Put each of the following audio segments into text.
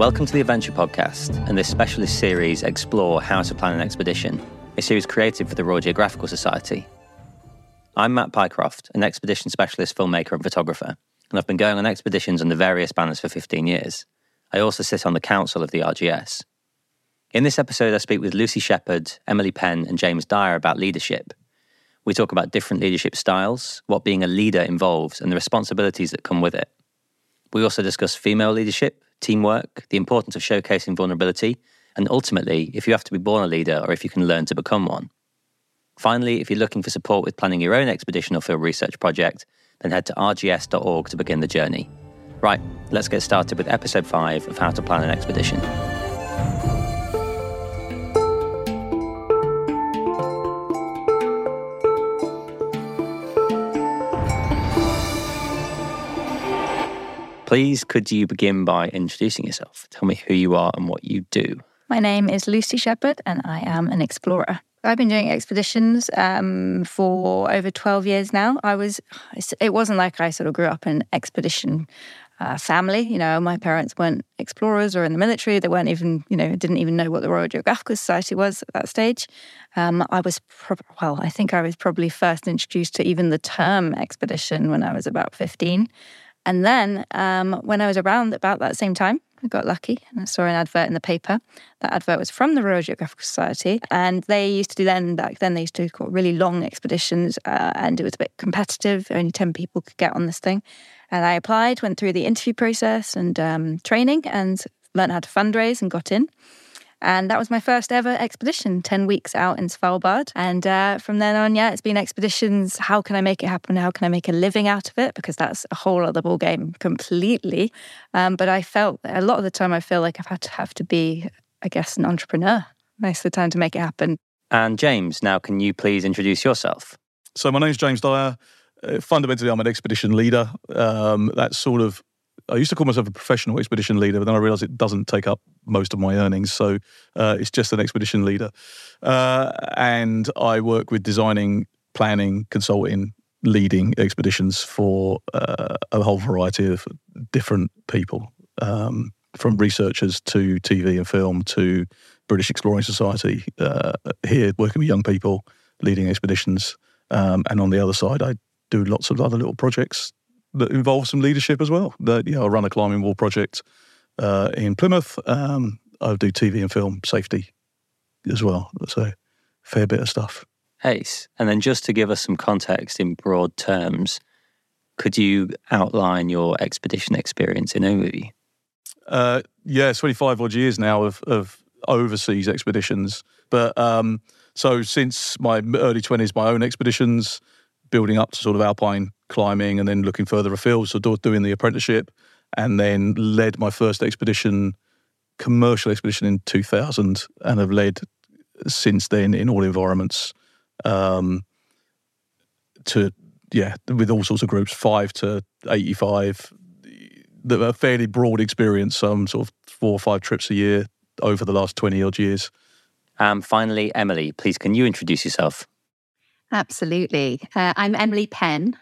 Welcome to the Adventure Podcast and this specialist series explore how to plan an expedition, a series created for the Royal Geographical Society. I'm Matt Pycroft, an expedition specialist filmmaker and photographer, and I've been going on expeditions under various banners for 15 years. I also sit on the council of the RGS. In this episode, I speak with Lucy Shepherd, Emily Penn, and James Dyer about leadership. We talk about different leadership styles, what being a leader involves, and the responsibilities that come with it. We also discuss female leadership, teamwork, the importance of showcasing vulnerability, and ultimately, if you have to be born a leader or if you can learn to become one. Finally, if you're looking for support with planning your own expedition or field research project, then head to rgs.org to begin the journey. Right, let's get started with episode 5 of How to Plan an Expedition. Please, could you begin by introducing yourself? Tell me who you are and what you do. My name is Lucy Shepherd, and I am an explorer. I've been doing expeditions um, for over 12 years now. I was, it wasn't like I sort of grew up in expedition uh, family. You know, my parents weren't explorers or in the military. They weren't even, you know, didn't even know what the Royal Geographical Society was at that stage. Um, I was, pro- well, I think I was probably first introduced to even the term expedition when I was about 15. And then um, when I was around about that same time, I got lucky and I saw an advert in the paper. That advert was from the Royal Geographical Society, and they used to do then back then they used to do really long expeditions, uh, and it was a bit competitive. Only ten people could get on this thing, and I applied, went through the interview process and um, training, and learned how to fundraise and got in. And that was my first ever expedition, 10 weeks out in Svalbard. And uh, from then on, yeah, it's been expeditions. How can I make it happen? How can I make a living out of it? Because that's a whole other ballgame completely. Um, but I felt a lot of the time, I feel like I've had to have to be, I guess, an entrepreneur most of the time to make it happen. And James, now can you please introduce yourself? So my name's James Dyer. Uh, fundamentally, I'm an expedition leader. Um, that's sort of I used to call myself a professional expedition leader, but then I realized it doesn't take up most of my earnings. So uh, it's just an expedition leader. Uh, and I work with designing, planning, consulting, leading expeditions for uh, a whole variety of different people, um, from researchers to TV and film to British Exploring Society. Uh, here, working with young people, leading expeditions. Um, and on the other side, I do lots of other little projects that involves some leadership as well. That you know, I run a climbing wall project uh, in Plymouth. Um, I do TV and film safety as well. So fair bit of stuff. Ace. And then just to give us some context in broad terms, could you outline your expedition experience in overview? Uh, yeah, 25 odd years now of, of overseas expeditions. But um, so since my early 20s, my own expeditions, building up to sort of alpine climbing and then looking further afield. So doing the apprenticeship and then led my first expedition, commercial expedition in 2000 and have led since then in all environments um, to, yeah, with all sorts of groups, five to 85. A fairly broad experience, some sort of four or five trips a year over the last 20 odd years. Um, finally, Emily, please can you introduce yourself? Absolutely. Uh, I'm Emily Penn.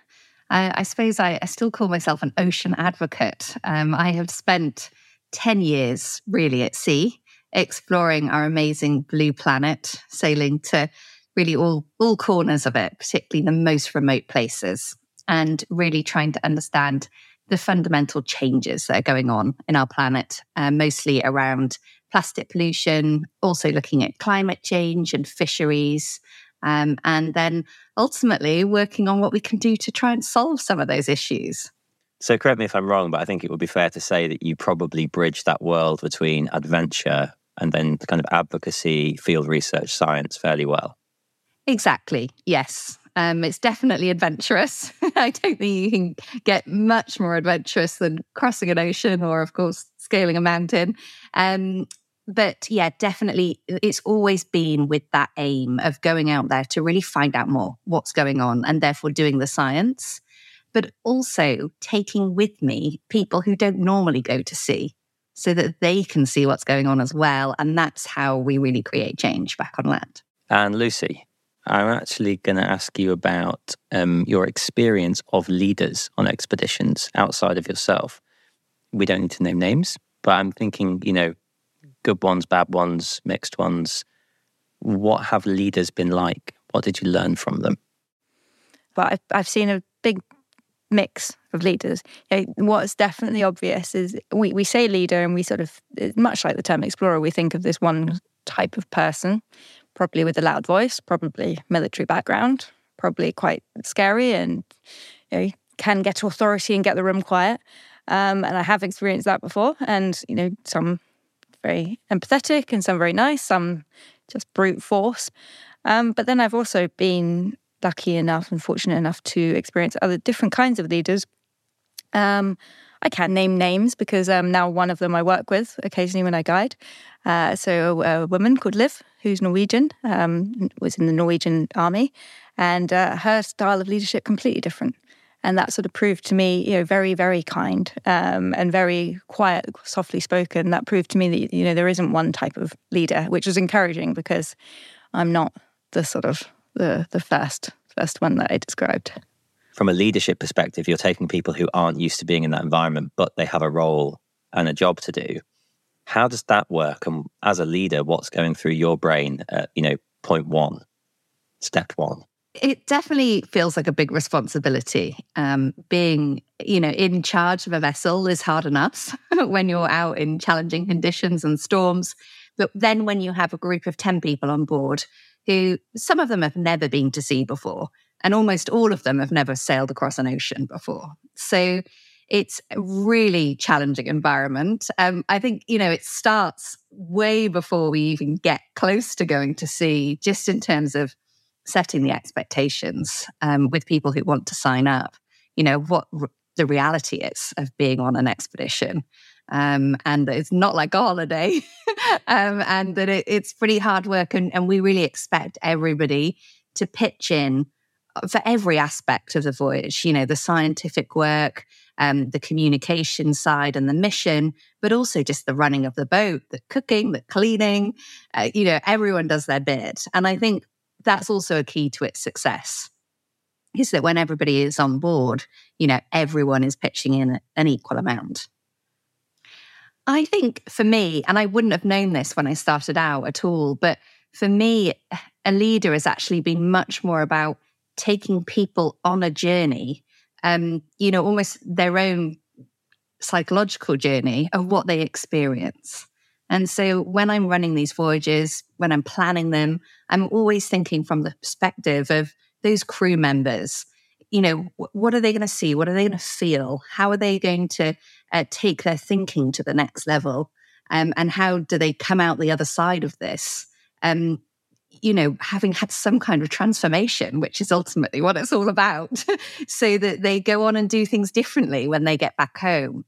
I suppose I, I, still call myself an ocean advocate. Um, I have spent 10 years really at sea, exploring our amazing blue planet, sailing to really all, all corners of it, particularly the most remote places, and really trying to understand the fundamental changes that are going on in our planet, uh, mostly around plastic pollution, also looking at climate change and fisheries, um, and then ultimately working on what we can do to try and solve some of those issues. So, correct me if I'm wrong, but I think it would be fair to say that you probably bridge that world between adventure and then kind of advocacy, field research, science fairly well. Exactly, yes. Um, it's definitely adventurous. I don't think you can get much more adventurous than crossing an ocean or, of course, scaling a mountain. Um, but yeah, definitely, it's always been with that aim of going out there to really find out more what's going on and therefore doing the science, but also taking with me people who don't normally go to sea so that they can see what's going on as well. And that's how we really create change back on land. And Lucy, I'm actually going to ask you about um, your experience of leaders on expeditions outside of yourself. We don't need to name names, but I'm thinking, you know, good ones, bad ones, mixed ones. What have leaders been like? What did you learn from them? Well, I've, I've seen a big mix of leaders. You know, what's definitely obvious is we, we say leader and we sort of, much like the term explorer, we think of this one type of person, probably with a loud voice, probably military background, probably quite scary and you know, can get authority and get the room quiet. Um, and I have experienced that before. And, you know, some very empathetic and some very nice, some just brute force. Um, but then I've also been lucky enough and fortunate enough to experience other different kinds of leaders. Um, I can't name names because um, now one of them I work with occasionally when I guide. Uh, so a, a, woman called Liv, who's Norwegian, um, was in the Norwegian army, and uh, her style of leadership completely different. And that sort of proved to me, you know, very, very kind um, and very quiet, softly spoken. That proved to me that you know there isn't one type of leader, which was encouraging because I'm not the sort of the the first first one that I described. From a leadership perspective, you're taking people who aren't used to being in that environment, but they have a role and a job to do. How does that work? And as a leader, what's going through your brain at, you know, point one, step one? It definitely feels like a big responsibility. Um, being, you know, in charge of a vessel is hard enough when you're out in challenging conditions and storms. But then when you have a group of 10 people on board who some of them have never been to sea before, and almost all of them have never sailed across an ocean before. So it's a really challenging environment. Um, I think, you know, it starts way before we even get close to going to sea, just in terms of setting the expectations um, with people who want to sign up. You know, what r- the reality is of being on an expedition. Um, and it's not like a holiday, um, and that it, it's pretty hard work. And, and we really expect everybody to pitch in for every aspect of the voyage, you know, the scientific work, um, the communication side and the mission, but also just the running of the boat, the cooking, the cleaning. Uh, you know, everyone does their bit. And I think that's also a key to its success is that when everybody is on board, you know, everyone is pitching in an equal amount. I think for me, and I wouldn't have known this when I started out at all, but for me, a leader has actually been much more about taking people on a journey, um, you know, almost their own psychological journey of what they experience. And so when I'm running these voyages, when I'm planning them, I'm always thinking from the perspective of those crew members. You know, what are they going to see? What are they going to feel? How are they going to uh, take their thinking to the next level? Um, and how do they come out the other side of this? Um, you know, having had some kind of transformation, which is ultimately what it's all about, so that they go on and do things differently when they get back home.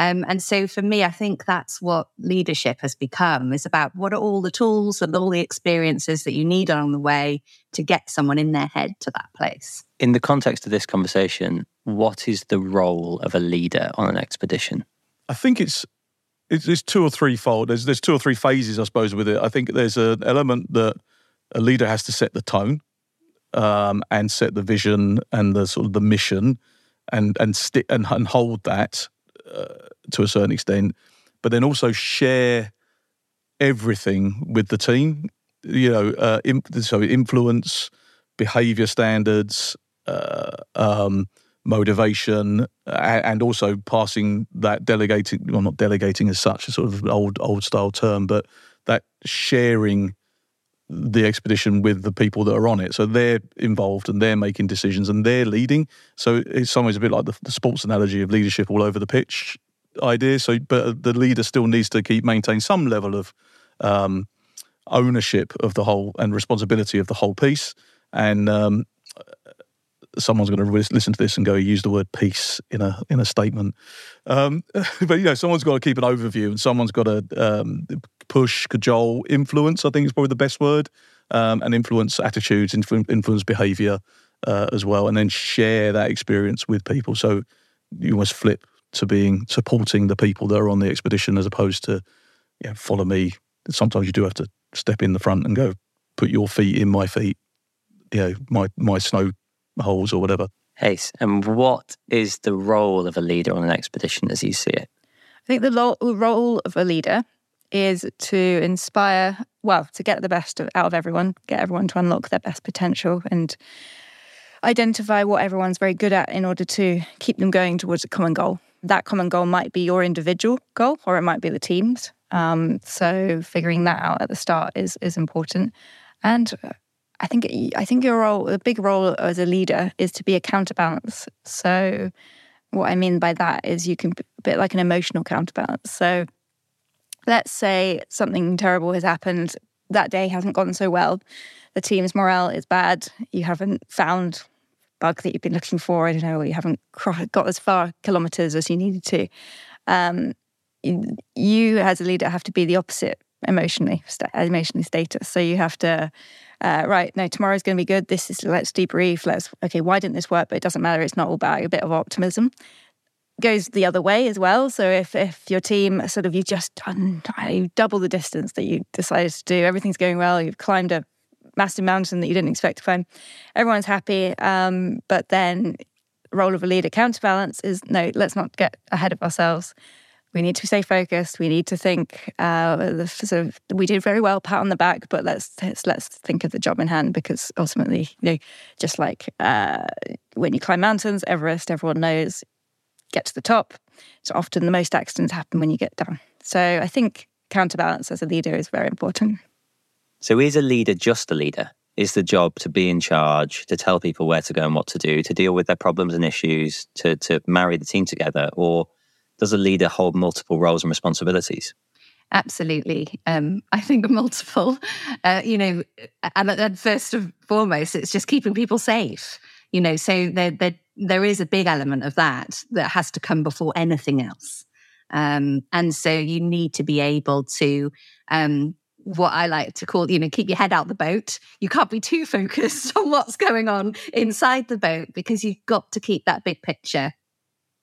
Um, and so for me, I think that's what leadership has become is about what are all the tools and all the experiences that you need along the way to get someone in their head to that place. In the context of this conversation, what is the role of a leader on an expedition? I think it's it's, it's two or three fold. There's there's two or three phases, I suppose, with it. I think there's an element that a leader has to set the tone um, and set the vision and the sort of the mission and and stick and, and hold that uh, to a certain extent, but then also share everything with the team. You know, uh, so influence, behavior standards, uh, um, motivation, and also passing that delegating, well, not delegating as such, a sort of old old style term, but that sharing the expedition with the people that are on it. So they're involved and they're making decisions and they're leading. So it's some ways a bit like the, the sports analogy of leadership all over the pitch idea. So, but the leader still needs to keep maintain some level of um, ownership of the whole and responsibility of the whole piece. And um, someone's going to listen to this and go use the word piece in a in a statement. Um, but you know, someone's got to keep an overview and someone's got to um, push, cajole, influence. I think is probably the best word, um, and influence attitudes, influence behaviour uh, as well, and then share that experience with people. So you must flip to being supporting the people that are on the expedition as opposed to follow me. Sometimes you do have to step in the front and go, put your feet in my feet, you know, my my snow holes or whatever. Ace, and what is the role of a leader on an expedition as you see it? I think the lo- role of a leader is to inspire, well, to get the best of, out of everyone, get everyone to unlock their best potential and identify what everyone's very good at in order to keep them going towards a common goal. That common goal might be your individual goal or it might be the team's. Um, so figuring that out at the start is is important. And I think I think your role, a big role as a leader, is to be a counterbalance. So what I mean by that is you can be a bit like an emotional counterbalance. So let's say something terrible has happened, that day hasn't gone so well, the team's morale is bad, you haven't found bug that you've been looking for, I don't know, you haven't got as far kilometers as you needed to. Um, you as a leader have to be the opposite emotionally emotionally status so you have to uh, right no tomorrow's going to be good this is let's debrief let's okay why didn't this work but it doesn't matter it's not all bad a bit of optimism goes the other way as well. So if if your team sort of you just done you double the distance that you decided to do, everything's going well, you've climbed a massive mountain that you didn't expect to climb, everyone's happy. Um, but then role of a leader counterbalance is no, let's not get ahead of ourselves. We need to stay focused. We need to think. Uh, sort of, we did very well, pat on the back, but let's let's, let's think of the job in hand because ultimately, you know, just like uh, when you climb mountains, Everest, everyone knows get to the top. So often the most accidents happen when you get down. So I think counterbalance as a leader is very important. So is a leader just a leader? Is the job to be in charge, to tell people where to go and what to do, to deal with their problems and issues, to, to marry the team together? Or does a leader hold multiple roles and responsibilities? Absolutely. Um, I think multiple. Uh, you know, and, and first and foremost, it's just keeping people safe. You know, so there, there, there is a big element of that that has to come before anything else. Um, and so you need to be able to, um, what I like to call, you know, keep your head out the boat. You can't be too focused on what's going on inside the boat because you've got to keep that big picture.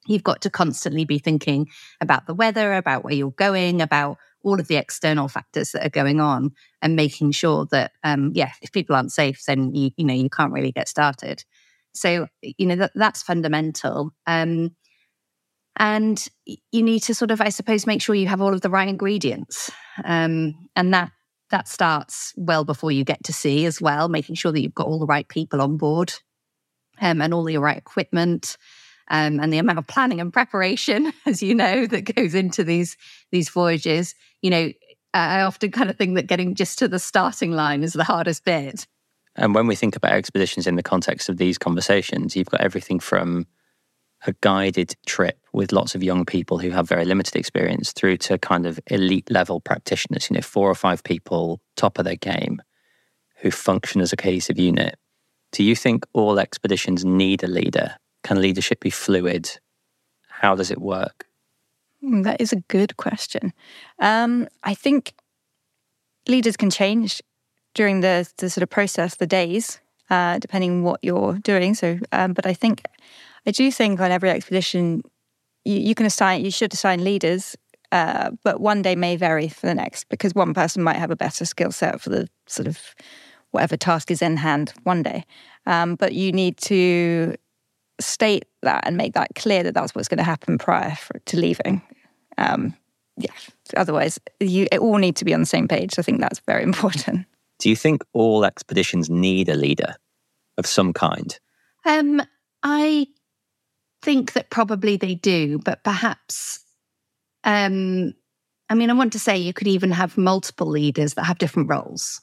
You've got to constantly be thinking about the weather, about where you're going, about all of the external factors that are going on, and making sure that, um, yeah, if people aren't safe, then you, you know, you can't really get started. So, you know, that, that's fundamental. Um, and you need to sort of, I suppose, make sure you have all of the right ingredients. Um, and that that starts well before you get to sea as well, making sure that you've got all the right people on board um, and all the right equipment. Um, and the amount of planning and preparation, as you know, that goes into these these voyages. You know, I often kind of think that getting just to the starting line is the hardest bit. And when we think about expeditions in the context of these conversations, you've got everything from a guided trip with lots of young people who have very limited experience through to kind of elite level practitioners, you know, four or five people, top of their game, who function as a cohesive unit. Do you think all expeditions need a leader? Can leadership be fluid? How does it work? Hmm, that is a good question. Um, I think leaders can change during the, the sort of process, the days, uh, depending what you're doing. So, um, but I think, I do think on every expedition, you, you can assign, you should assign leaders, uh, but one day may vary for the next because one person might have a better skill set for the sort of whatever task is in hand one day. Um, but you need to state that and make that clear that that's what's going to happen prior for, to leaving. Um, yeah. Otherwise, you it all need to be on the same page. I think that's very important. Do you think all expeditions need a leader of some kind? Um, I think that probably they do, but perhaps, um, I mean, I want to say you could even have multiple leaders that have different roles.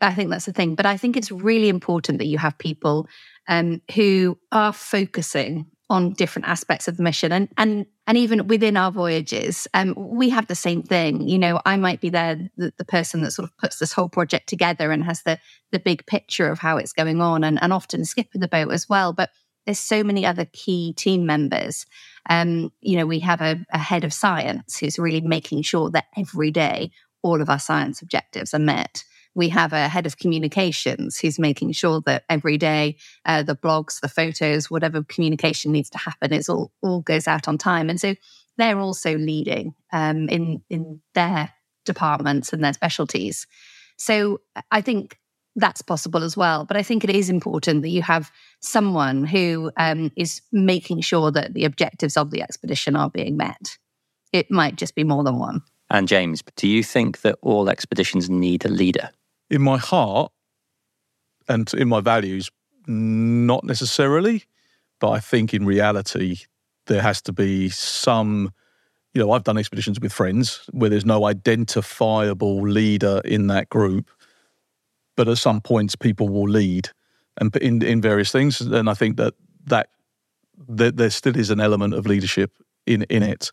I think that's the thing. But I think it's really important that you have people um, who are focusing on different aspects of the mission and and and even within our voyages um, we have the same thing. You know i might be there the, the, person that sort of puts this whole project together and has the the big picture of how it's going on and, and often skipper the boat as well but there's so many other key team members. Um, you know we have a, a head of science who's really making sure that every day all of our science objectives are met we have a head of communications who's making sure that every day uh, the blogs, the photos, whatever communication needs to happen, is all all goes out on time. And so they're also leading um, in in their departments and their specialties. So I think that's possible as well. But I think it is important that you have someone who um, is making sure that the objectives of the expedition are being met. it might just be more than one. And James, do you think that all expeditions need a leader? In my heart and in my values, not necessarily. But I think in reality, there has to be some. You know, I've done expeditions with friends where there's no identifiable leader in that group, but at some points people will lead, and in in various things. And I think that that, that there still is an element of leadership in in it.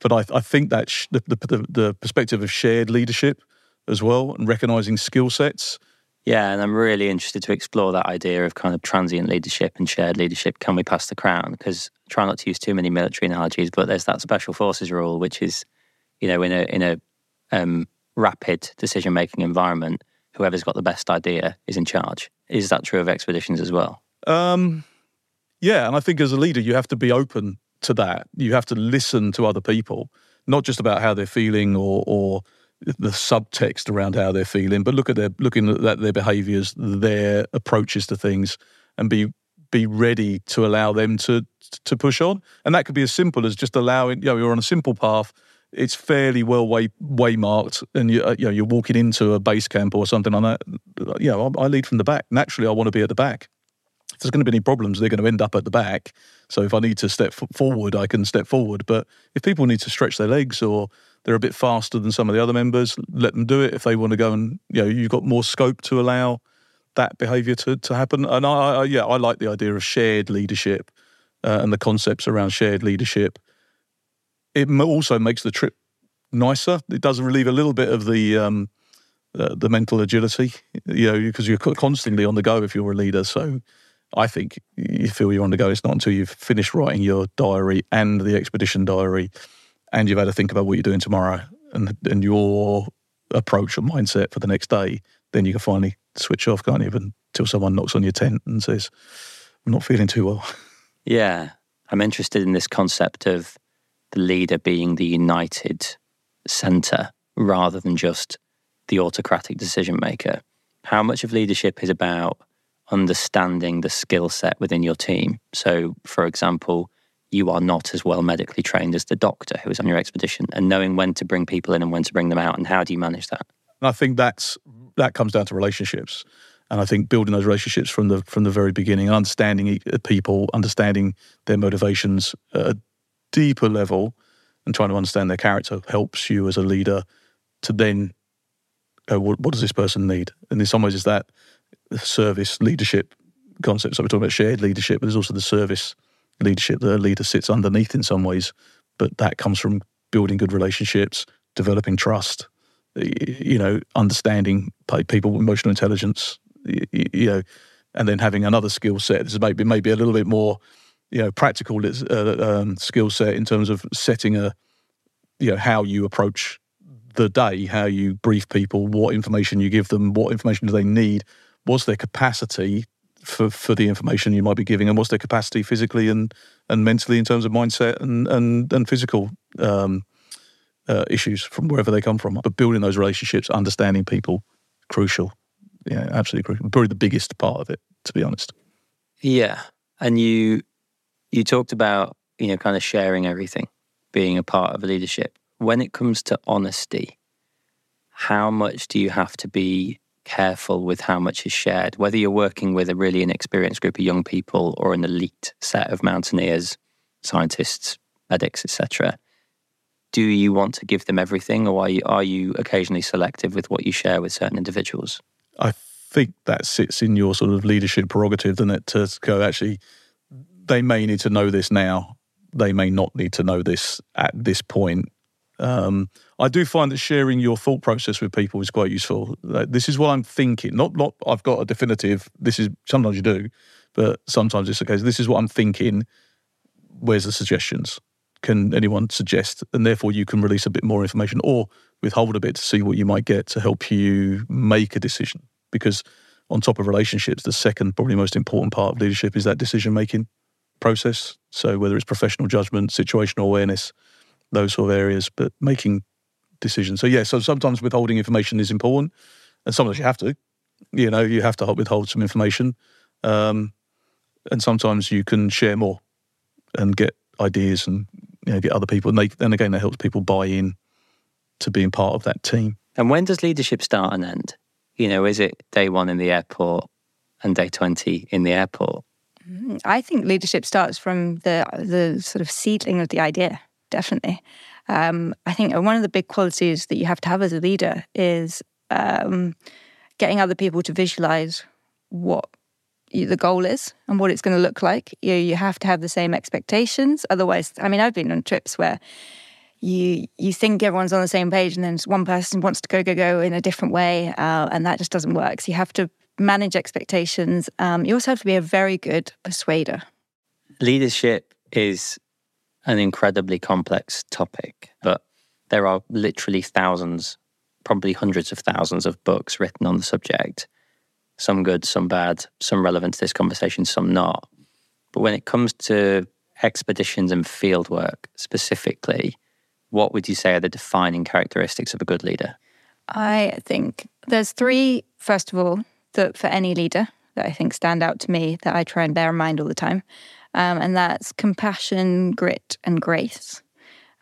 But I, I think that sh- the, the the perspective of shared leadership as well and recognizing skill sets yeah, and I'm really interested to explore that idea of kind of transient leadership and shared leadership. Can we pass the crown? Because try not to use too many military analogies, but there's that special forces rule, which is, you know, in a in a um, rapid decision making environment, whoever's got the best idea is in charge. Is that true of expeditions as well? Um, yeah, and I think as a leader, you have to be open to that. You have to listen to other people, not just about how they're feeling or or the subtext around how they're feeling, but look at their looking at their behaviours, their approaches to things, and be be ready to allow them to to push on. And that could be as simple as just allowing. You know, you're on a simple path. It's fairly well way way marked, and you, you know you're walking into a base camp or something like that. You know, I, I lead from the back. Naturally, I want to be at the back. If there's going to be any problems, they're going to end up at the back. So if I need to step forward, I can step forward. But if people need to stretch their legs or they're a bit faster than some of the other members. Let them do it if they want to go and you know you've got more scope to allow that behaviour to to happen. And I, I, yeah, I like the idea of shared leadership uh, and the concepts around shared leadership. It also makes the trip nicer. It does relieve a little bit of the um, uh, the mental agility, you know, because you're constantly on the go if you're a leader. So I think you feel you're on the go. It's not until you've finished writing your diary and the expedition diary and you've had to think about what you're doing tomorrow and and your approach or mindset for the next day, then you can finally switch off, can't you? Until someone knocks on your tent and says, "I'm not feeling too well." Yeah, I'm interested in this concept of the leader being the united center rather than just the autocratic decision maker. How much of leadership is about understanding the skill set within your team? So, for example, you are not as well medically trained as the doctor who is on your expedition and knowing when to bring people in and when to bring them out and how do you manage that? And i think that's that comes down to relationships. And i think building those relationships from the from the very beginning understanding uh, people understanding their motivations at a deeper level and trying to understand their character helps you as a leader to then go what, what does this person need? And in some ways is that service leadership concept. So we're talking about shared leadership but there's also the service leadership that a leader sits underneath in some ways, but that comes from building good relationships, developing trust, you know, understanding people, emotional intelligence, you know, and then having another skill set. This is maybe maybe a little bit more, you know, practical uh, um, skill set in terms of setting a, you know, how you approach the day, how you brief people, what information you give them, what information do they need, what's their capacity for, for the information you might be giving and what's their capacity physically and, and mentally in terms of mindset and, and, and physical um, uh, issues from wherever they come from. But building those relationships, understanding people, crucial. Yeah, absolutely crucial. Probably the biggest part of it, to be honest. Yeah. And you you talked about, you know, kind of sharing everything, being a part of leadership. When it comes to honesty, how much do you have to be careful with how much is shared, whether you're working with a really inexperienced group of young people or an elite set of mountaineers, scientists, medics, etc. Do you want to give them everything, or are you, are you occasionally selective with what you share with certain individuals? I think that sits in your sort of leadership prerogative, doesn't it? To go, actually, they may need to know this now. They may not need to know this at this point. Um, I do find that sharing your thought process with people is quite useful. Like, this is what I'm thinking. Not, not I've got a definitive. This is sometimes you do, but sometimes it's okay. case. This is what I'm thinking. Where's the suggestions? Can anyone suggest? And therefore, you can release a bit more information or withhold a bit to see what you might get to help you make a decision. Because on top of relationships, the second, probably most important part of leadership is that decision making process. So whether it's professional judgment, situational awareness, those sort of areas, but making decisions. So yeah, so sometimes withholding information is important, and sometimes you have to. You know, you have to withhold some information, um, and sometimes you can share more and get ideas and you know get other people, and they, then again that helps people buy in to being part of that team. And when does leadership start and end? You know, is it day one in the airport and day twenty in the airport? Mm, I think leadership starts from the the sort of seedling of the idea. Definitely, um, I think one of the big qualities that you have to have as a leader is um, getting other people to visualize what the goal is and what it's going to look like. You you have to have the same expectations. Otherwise, I mean, I've been on trips where you you think everyone's on the same page, and then one person wants to go go go in a different way, uh, and that just doesn't work. So you have to manage expectations. Um, you also have to be a very good persuader. Leadership is an incredibly complex topic, but there are literally thousands, probably hundreds of thousands of books written on the subject. Some good, some bad, some relevant to this conversation, some not. But when it comes to expeditions and fieldwork specifically, what would you say are the defining characteristics of a good leader? I think there's three, first of all, that for any leader that I think stand out to me that I try and bear in mind all the time. Um, and that's compassion, grit, and grace.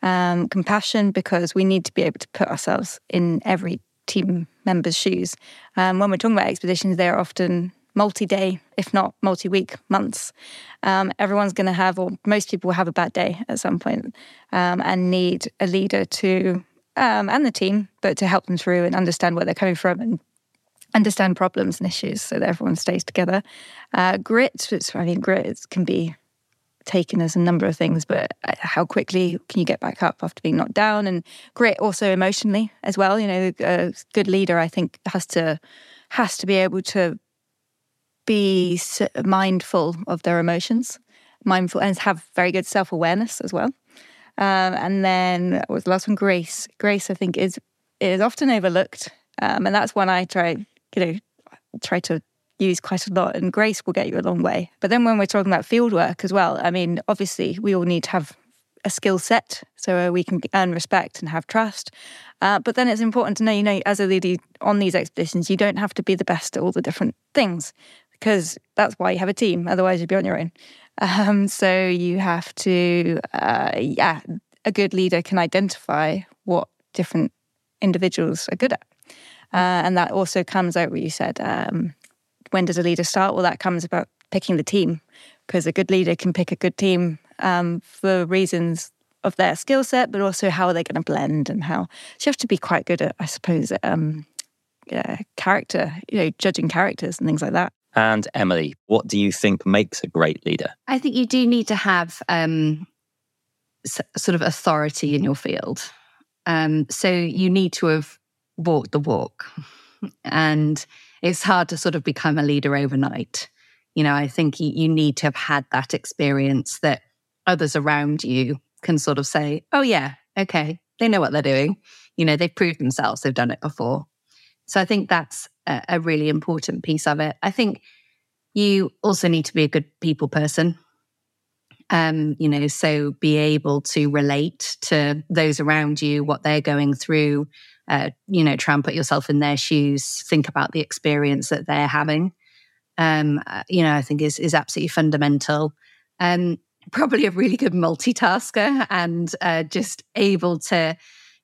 Um, compassion because we need to be able to put ourselves in every team member's shoes. Um, when we're talking about expeditions, they're often multi day, if not multi week, months. Um, everyone's going to have, or most people will have a bad day at some point um, and need a leader to, um, and the team, but to help them through and understand where they're coming from and understand problems and issues so that everyone stays together. Uh, grit, I mean, grit can be taken as a number of things, but uh, how quickly can you get back up after being knocked down? And grit also emotionally as well. You know, a good leader, I think, has to has to be able to be mindful of their emotions, mindful, and have very good self awareness as well. Um, and then was the last one? Grace. Grace, I think, is is often overlooked, um, and that's one I try you know, try to use quite a lot, and grace will get you a long way. But then when we're talking about field work as well, I mean, obviously we all need to have a skill set so we can earn respect and have trust. Uh, but then it's important to know, you know, as a leader on these expeditions, you don't have to be the best at all the different things because that's why you have a team. Otherwise, you'd be on your own. Um, so you have to, uh, yeah, a good leader can identify what different individuals are good at. Uh, and that also comes out what you said. Um, when does a leader start? Well, that comes about picking the team because a good leader can pick a good team um, for reasons of their skill set, but also how are they going to blend and how. So you have to be quite good at, I suppose, um, yeah, character, you know, judging characters and things like that. And Emily, what do you think makes a great leader? I think you do need to have um, s- sort of authority in your field. Um, so you need to have walked the walk. And it's hard to sort of become a leader overnight. You know, I think you, you need to have had that experience that others around you can sort of say, oh, yeah, okay, they know what they're doing. You know, they've proved themselves, they've done it before. So I think that's a, a really important piece of it. I think you also need to be a good people person. Um, you know, so be able to relate to those around you, what they're going through, uh, you know, try and put yourself in their shoes, think about the experience that they're having. Um, uh, you know, I think is is absolutely fundamental. Um, probably a really good multitasker and uh, just able to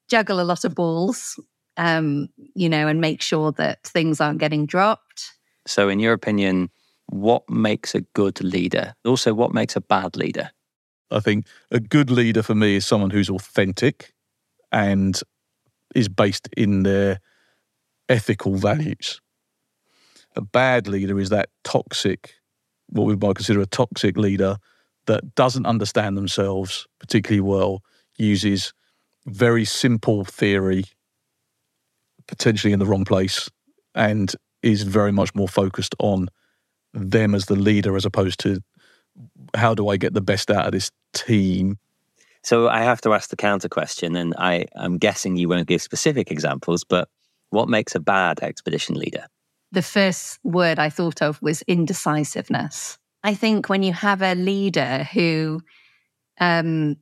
juggle a lot of balls. Um, you know, and make sure that things aren't getting dropped. So, in your opinion, what makes a good leader? Also, what makes a bad leader? I think a good leader for me is someone who's authentic and is based in their ethical values. A bad leader is that toxic, what we might consider a toxic leader that doesn't understand themselves particularly well, uses very simple theory, potentially in the wrong place, and is very much more focused on them as the leader as opposed to how do I get the best out of this team so I have to ask the counter question, and I, I'm guessing you won't give specific examples, but what makes a bad expedition leader? The first word I thought of was indecisiveness. I think when you have a leader who um,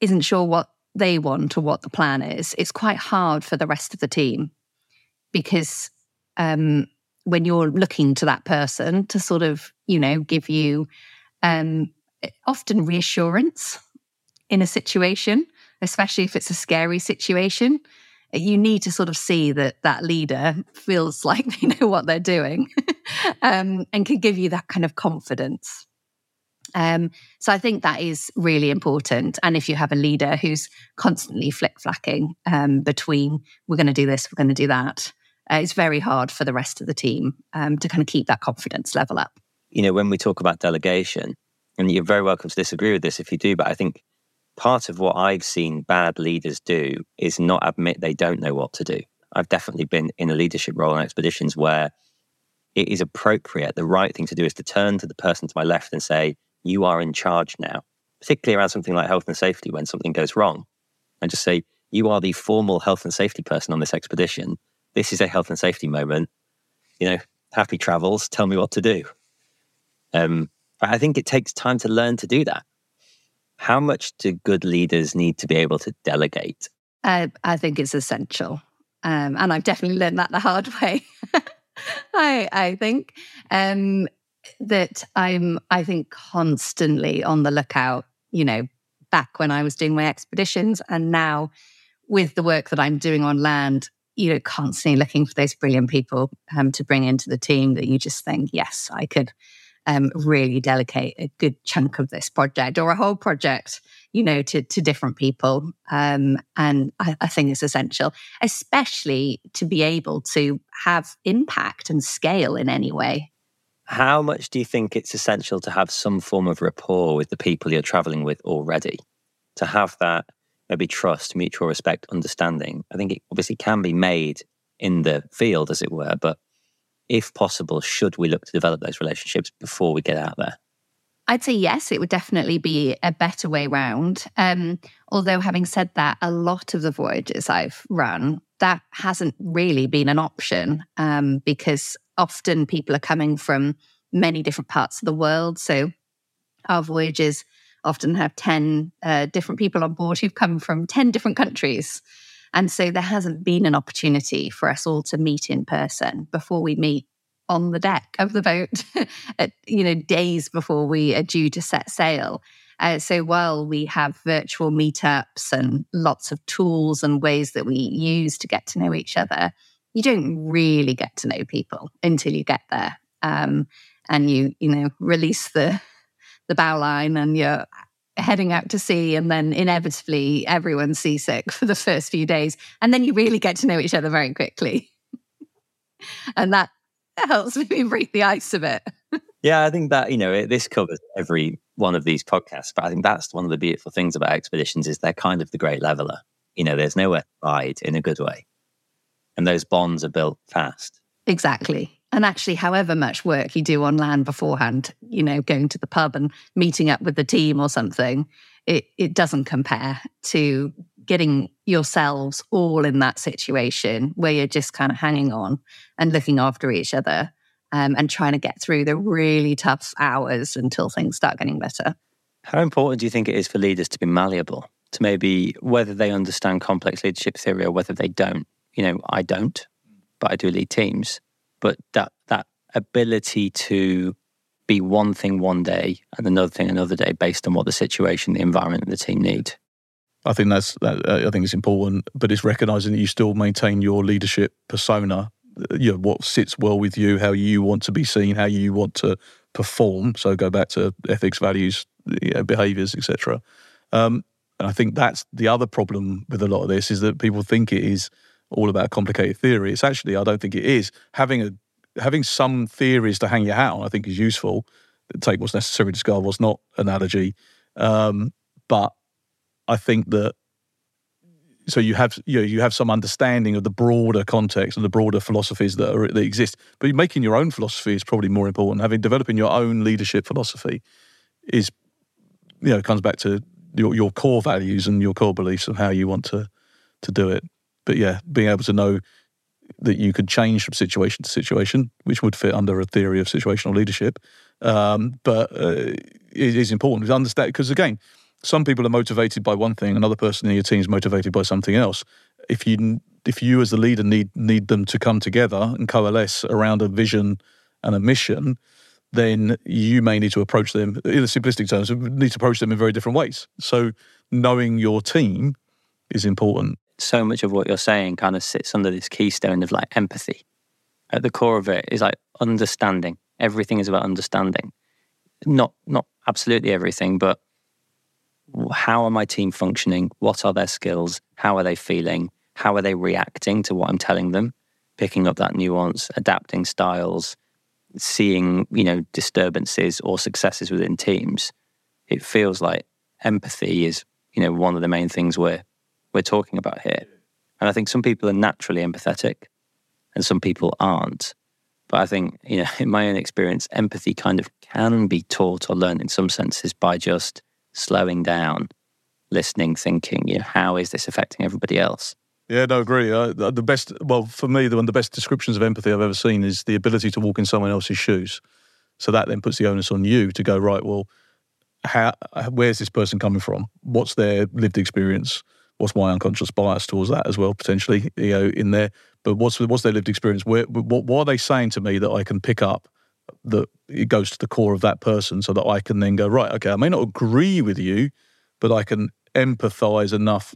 isn't sure what they want or what the plan is, it's quite hard for the rest of the team because um, when you're looking to that person to sort of, you know, give you um, often reassurance in a situation, especially if it's a scary situation, you need to sort of see that that leader feels like they know what they're doing um, and can give you that kind of confidence. Um, so I think that is really important. And if you have a leader who's constantly flick flacking um, between we're going to do this, we're going to do that, uh, it's very hard for the rest of the team um, to kind of keep that confidence level up. You know, when we talk about delegation, and you're very welcome to disagree with this if you do, but I think part of what I've seen bad leaders do is not admit they don't know what to do. I've definitely been in a leadership role on expeditions where it is appropriate. The right thing to do is to turn to the person to my left and say, You are in charge now, particularly around something like health and safety when something goes wrong. And just say, You are the formal health and safety person on this expedition. This is a health and safety moment. You know, happy travels. Tell me what to do. Um, I think it takes time to learn to do that. How much do good leaders need to be able to delegate? Uh, I think it's essential. Um, and I've definitely learned that the hard way. I, I think um, that I'm, I think, constantly on the lookout, you know, back when I was doing my expeditions and now with the work that I'm doing on land, you know, constantly looking for those brilliant people um, to bring into the team that you just think, yes, I could um, really delegate a good chunk of this project or a whole project, you know, to, to different people. Um, and I, I think it's essential, especially to be able to have impact and scale in any way. How much do you think it's essential to have some form of rapport with the people you're traveling with already? To have that maybe trust, mutual respect, understanding. I think it obviously can be made in the field, as it were, but if possible, should we look to develop those relationships before we get out there? I'd say yes, it would definitely be a better way round. Um, although, having said that, a lot of the voyages I've run, that hasn't really been an option um, because often people are coming from many different parts of the world. So, our voyages often have 10 uh, different people on board who've come from 10 different countries. And so there hasn't been an opportunity for us all to meet in person before we meet on the deck of the boat, at, you know, days before we are due to set sail. Uh, so while we have virtual meetups and lots of tools and ways that we use to get to know each other, you don't really get to know people until you get there. Um, and you, you know, release the the bow line and you're heading out to sea and then inevitably everyone's seasick for the first few days and then you really get to know each other very quickly. And that helps me break the ice a bit. Yeah i think that you know it, this covers every one of these podcasts but i think that's one of the beautiful things about expeditions is they're kind of the great leveler. You know there's nowhere to hide in a good way. And those bonds are built fast. Exactly and actually, however much work you do on land beforehand, you know, going to the pub and meeting up with the team or something, it, it doesn't compare to getting yourselves all in that situation where you're just kind of hanging on and looking after each other um, and trying to get through the really tough hours until things start getting better. How important do you think it is for leaders to be malleable, to maybe whether they understand complex leadership theory or whether they don't? You know, I don't, but I do lead teams but that that ability to be one thing one day and another thing another day based on what the situation, the environment, and the team need. I think that's that, I think it's important, but it's recognizing that you still maintain your leadership persona. Uh, you know what sits well with you, how you want to be seen, how you want to perform. So go back to ethics, values, you know, behaviors, etc. Um, and I think that's the other problem with a lot of this is that people think it is all about complicated theory. It's actually, I don't think it is. Having a having some theories to hang your hat on, I think, is useful. Take what's necessary, discard what's not. Analogy, um, but I think that so you have you know, you have some understanding of the broader context and the broader philosophies that are that exist. But making your own philosophy is probably more important. Having developing your own leadership philosophy is you know comes back to your, your core values and your core beliefs of how you want to to do it. But yeah, being able to know that you could change from situation to situation, which would fit under a theory of situational leadership. Um, but uh, it is important to understand because again, some people are motivated by one thing, another person in your team is motivated by something else. If you if you as the leader need need them to come together and coalesce around a vision and a mission, then you may need to approach them in the simplistic terms. Need to approach them in very different ways. So knowing your team is important. So much of what you're saying kind of sits under this keystone of like empathy. At the core of it is like understanding. Everything is about understanding. Not not absolutely everything, but how are my team functioning? What are their skills? How are they feeling? How are they reacting to what I'm telling them? Picking up that nuance, adapting styles, seeing, you know, disturbances or successes within teams. It feels like empathy is, you know, one of the main things we're we're talking about here. And I think some people are naturally empathetic and some people aren't. But I think, you know, in my own experience, empathy kind of can be taught or learned in some senses by just slowing down, listening, thinking, you know, how is this affecting everybody else? Yeah, no, agree. Uh, the best, well, for me, the one of the best descriptions of empathy I've ever seen is the ability to walk in someone else's shoes. So that then puts the onus on you to go right. Well, how, where's this person coming from? What's their lived experience? What's my unconscious bias towards that as well, potentially, you know, in there. But what's what's their lived experience? Where, what, what are they saying to me that I can pick up that it goes to the core of that person, so that I can then go right. Okay, I may not agree with you, but I can empathise enough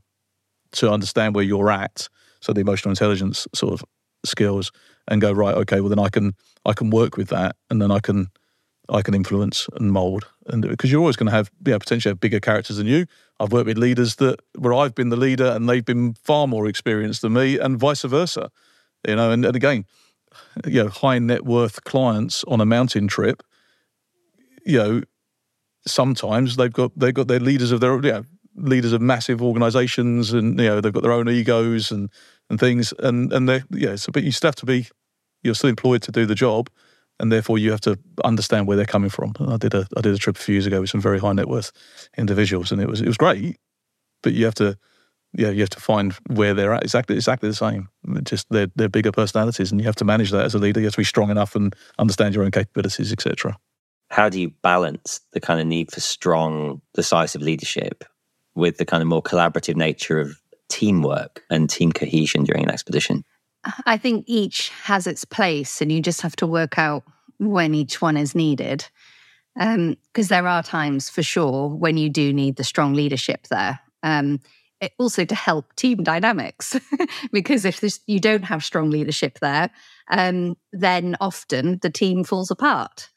to understand where you're at. So the emotional intelligence sort of skills and go right. Okay, well then I can I can work with that, and then I can I can influence and mold. And because you're always going to have know, potentially have bigger characters than you. I've worked with leaders that where I've been the leader and they've been far more experienced than me, and vice versa. You know, and, and again, you know, high net worth clients on a mountain trip. You know, sometimes they've got they've got their leaders of their you know, leaders of massive organisations, and you know they've got their own egos and and things, and and they yeah, so but you still have to be you're still employed to do the job, and therefore you have to understand where they're coming from. I did a I did a trip a few years ago with some very high net worth individuals, and it was it was great, but you have to yeah you have to find where they're at exactly exactly the same. Just they're they're bigger personalities, and you have to manage that as a leader. You have to be strong enough and understand your own capabilities, etc. How do you balance the kind of need for strong, decisive leadership with the kind of more collaborative nature of teamwork and team cohesion during an expedition? I think each has its place, and you just have to work out when each one is needed. Because um, there are times for sure when you do need the strong leadership there. Um, it, also to help team dynamics, because if this, you don't have strong leadership there, um, then often the team falls apart.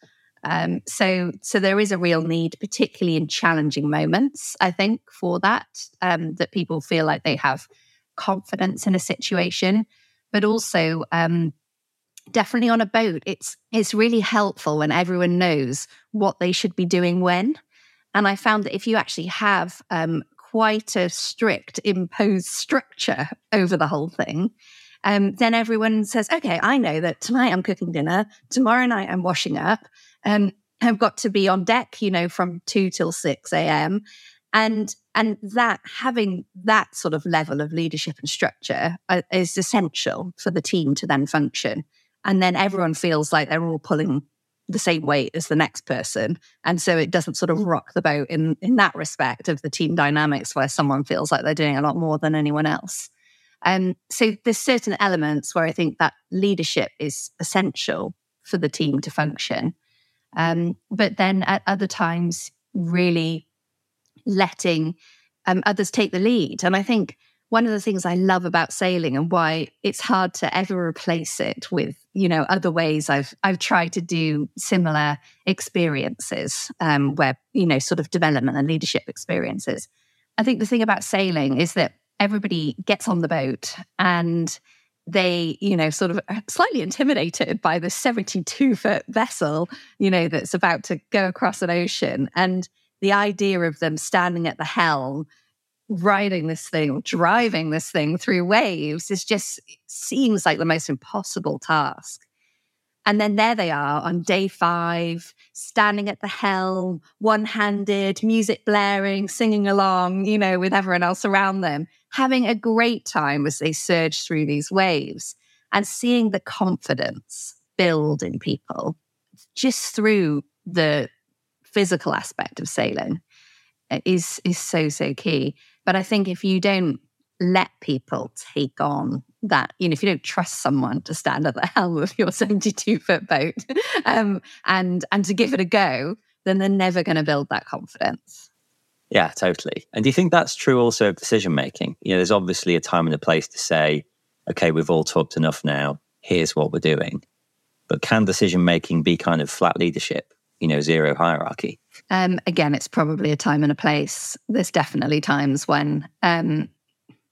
Um, so, so there is a real need, particularly in challenging moments. I think for that, um, that people feel like they have confidence in a situation, but also um, definitely on a boat. It's it's really helpful when everyone knows what they should be doing when. And I found that if you actually have um, quite a strict imposed structure over the whole thing, um, then everyone says, okay, I know that tonight I'm cooking dinner, tomorrow night I'm washing up, um, have got to be on deck, you know, from two till six a.m. And and that having that sort of level of leadership and structure uh, is essential for the team to then function. And then everyone feels like they're all pulling the same weight as the next person. And so it doesn't sort of rock the boat in, in that respect of the team dynamics where someone feels like they're doing a lot more than anyone else. Um, so there's certain elements where I think that leadership is essential for the team to function. Um, but then at other times, really letting um, others take the lead. And I think one of the things I love about sailing and why it's hard to ever replace it with, you know, other ways I've I've tried to do similar experiences um, where, you know, sort of development and leadership experiences. I think the thing about sailing is that everybody gets on the boat and they, you know, sort of slightly intimidated by the 72 foot vessel, you know, that's about to go across an ocean. And the idea of them standing at the helm, riding this thing or driving this thing through waves is just seems like the most impossible task. And then there they are on day five, standing at the helm, one handed, music blaring, singing along, you know, with everyone else around them, having a great time as they surge through these waves and seeing the confidence build in people just through the physical aspect of sailing uh, is is so so key but i think if you don't let people take on that you know if you don't trust someone to stand at the helm of your 72 foot boat um, and and to give it a go then they're never going to build that confidence Yeah, totally. And do you think that's true also of decision making? You know, there's obviously a time and a place to say, okay, we've all talked enough now. Here's what we're doing. But can decision making be kind of flat leadership, you know, zero hierarchy? Um, again, it's probably a time and a place. There's definitely times when um,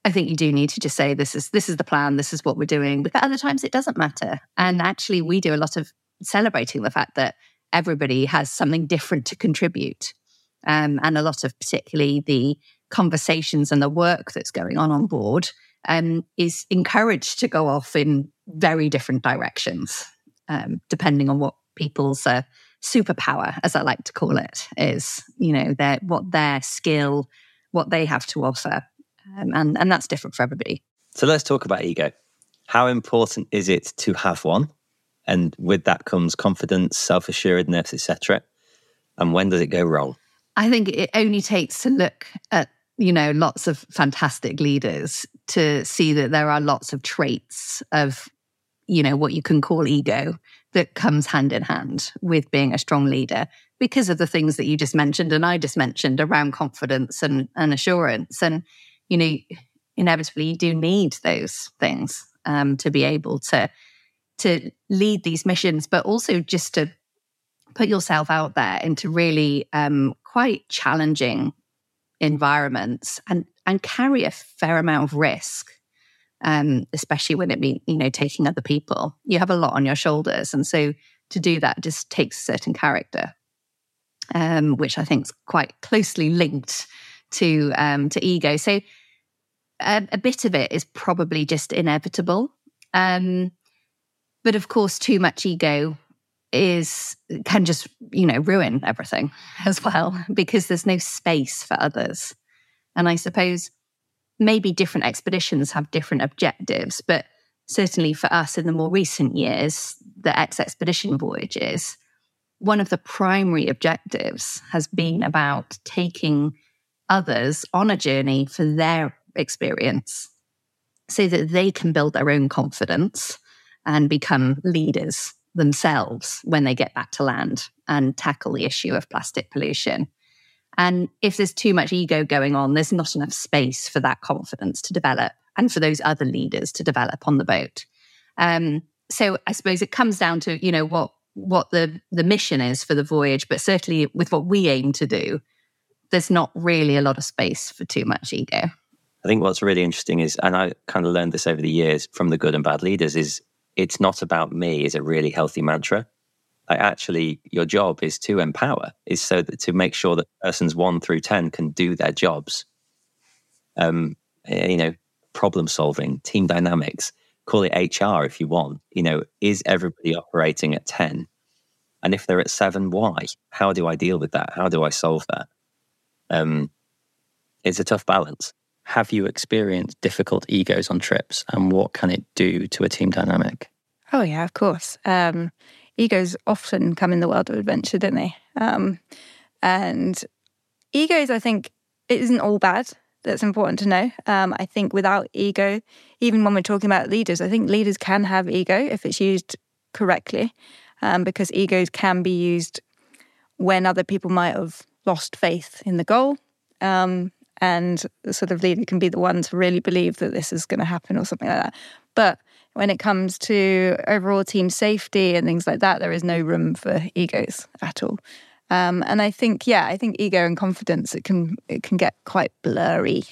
I think you do need to just say this is this is the plan, this is what we're doing. But other times it doesn't matter. And actually, we do a lot of celebrating the fact that everybody has something different to contribute, um, and a lot of particularly the conversations and the work that's going on on board um, is encouraged to go off in very different directions, um, depending on what people's uh, superpower, as I like to call it, is. You know, their what their skill, what they have to offer, um, and and that's different for everybody. So let's talk about ego. How important is it to have one? And with that comes confidence, self assuredness, etc. And when does it go wrong? I think it only takes to look at you know lots of fantastic leaders to see that there are lots of traits of you know what you can call ego that comes hand in hand with being a strong leader because of the things that you just mentioned and I just mentioned around confidence and, and assurance. And you know inevitably you do need those things um, to be able to to lead these missions but also just to put yourself out there into really um, quite challenging environments and and carry a fair amount of risk um, especially when it means you know taking other people you have a lot on your shoulders. And so to do that just takes a certain character um, which i think is quite closely linked to um, to ego. So a, a, bit of it is probably just inevitable um, but of course too much ego is can just you know ruin everything as well because there's no space for others. And i suppose maybe different expeditions have different objectives but certainly for us in the more recent years the eXXpedition voyages one of the primary objectives has been about taking others on a journey for their experience so that they can build their own confidence and become leaders themselves when they get back to land and tackle the issue of plastic pollution. And if there's too much ego going on, there's not enough space for that confidence to develop and for those other leaders to develop on the boat. Um, so I suppose it comes down to you know what what the the mission is for the voyage, but certainly with what we aim to do, there's not really a lot of space for too much ego. I think what's really interesting is, and I kind of learned this over the years from the good and bad leaders, is it's not about me is a really healthy mantra. Actually, your job is to empower, is so that to make sure that persons one through 10 can do their jobs. Um, eh, you know, problem solving, team dynamics, call it HR if you want. You know, is everybody operating at 10? And if they're at seven, why? How do I deal with that? How do I solve that? Um, it's a tough balance. Have you experienced difficult egos on trips and what can it do to a team dynamic? Oh, yeah, of course. Um, egos often come in the world of adventure, don't they? Um, and egos, I think, it isn't all bad. That's important to know. Um, I think without ego, even when we're talking about leaders, I think leaders can have ego if it's used correctly, um, because egos can be used when other people might have lost faith in the goal. Um, and the sort of leader can be the one to really believe that this is going to happen or something like that. But when it comes to overall team safety and things like that, there is no room for egos at all. Um, and I think, yeah, I think ego and confidence it can it can get quite blurry.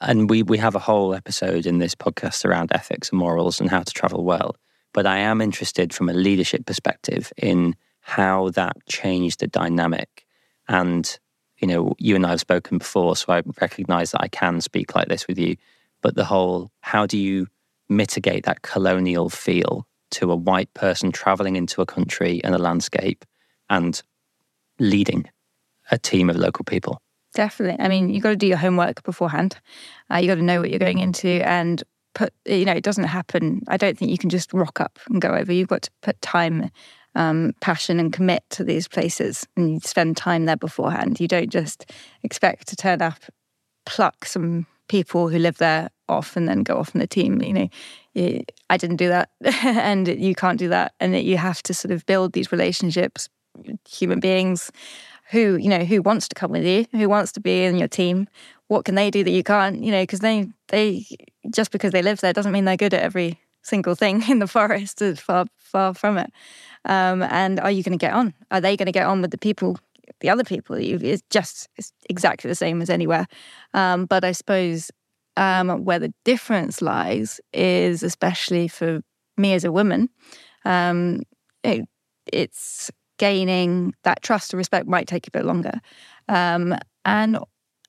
And we we have a whole episode in this podcast around ethics and morals and how to travel well. But I am interested from a leadership perspective in how that changed the dynamic and you know, you and I have spoken before, so I recognize that I can speak like this with you. But the whole, how do you mitigate that colonial feel to a white person traveling into a country and a landscape and leading a team of local people? Definitely. I mean, you've got to do your homework beforehand. Uh, you got to know what you're going into and put, you know, it doesn't happen. I don't think you can just rock up and go over. You've got to put time um, passion and commit to these places and you spend time there beforehand. You don't just expect to turn up, pluck some people who live there off and then go off in the team. You know, I didn't do that and you can't do that. And you have to sort of build these relationships, human beings who you know who wants to come with you, who wants to be in your team. What can they do that you can't? You know, because they they just because they live there doesn't mean they're good at every single thing in the forest. Far far from it. Um, and are you going to get on? Are they going to get on with the people, the other people? It's just it's exactly the same as anywhere. Um, but I suppose um, where the difference lies is, especially for me as a woman, um, it, it's gaining that trust and respect might take a bit longer. Um, and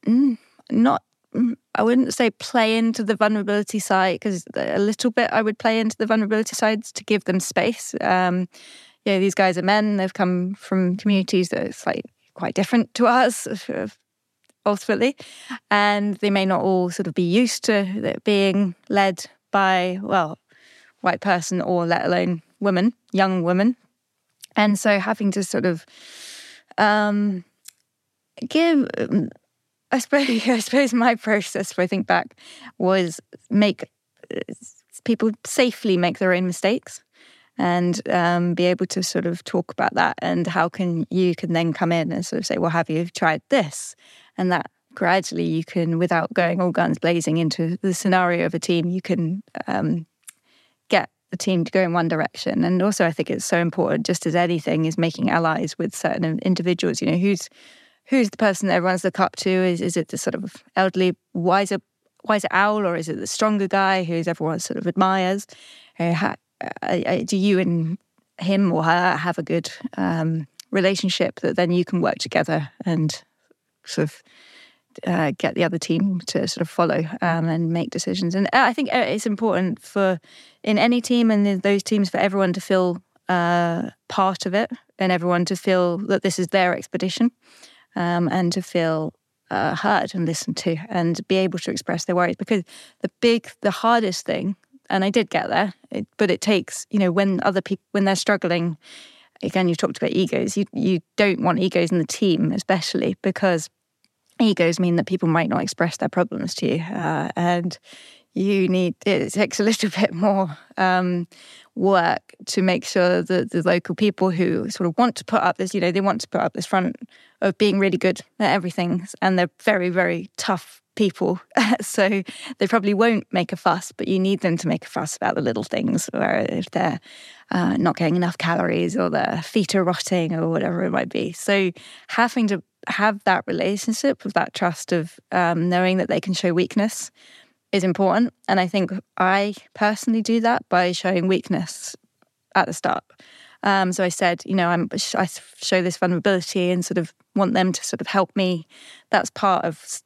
mm, not, mm, I wouldn't say play into the vulnerability side because a little bit I would play into the vulnerability sides to give them space. Um, you know, these guys are men, they've come from communities that are like quite different to us ultimately. And they may not all sort of be used to being led by, well, white person or let alone women, young women. And so having to sort of um, give, I suppose, I suppose my process, if I think back, was make uh, people safely make their own mistakes and um, be able to sort of talk about that and how can you can then come in and sort of say well have you tried this and that gradually you can without going all guns blazing into the scenario of a team you can um, get the team to go in one direction. And also, I think it's so important, just as anything, is making allies with certain individuals. You know, who's who's the person that everyone's look up to? Is is it the sort of elderly, wiser, wiser owl, or is it the stronger guy who everyone sort of admires? Uh, do you and him or her have a good um, relationship that then you can work together and sort of uh, get the other team to sort of follow um, and make decisions. And uh, I think uh, it's important for in any team and those teams for everyone to feel uh, part of it and everyone to feel that this is their expedition um, and to feel uh, heard and listened to and be able to express their worries. Because the big, the hardest thing, and I did get there, it, but it takes you know when other people when they're struggling. Again, you've talked about egos. You you don't want egos in the team, especially because egos mean that people might not express their problems to you, uh, and you need it takes a little bit more um, work to make sure that the local people who sort of want to put up this, you know, they want to put up this front of being really good at everything, and they're very, very tough people. so they probably won't make a fuss, but you need them to make a fuss about the little things, or if they're uh, not getting enough calories, or their feet are rotting, or whatever it might be. So having to have that relationship with that trust of um, knowing that they can show weakness is important. And I think I personally do that by showing weakness at the start. Um, so I said, you know, I'm, I show this vulnerability and sort of want them to sort of help me. That's part of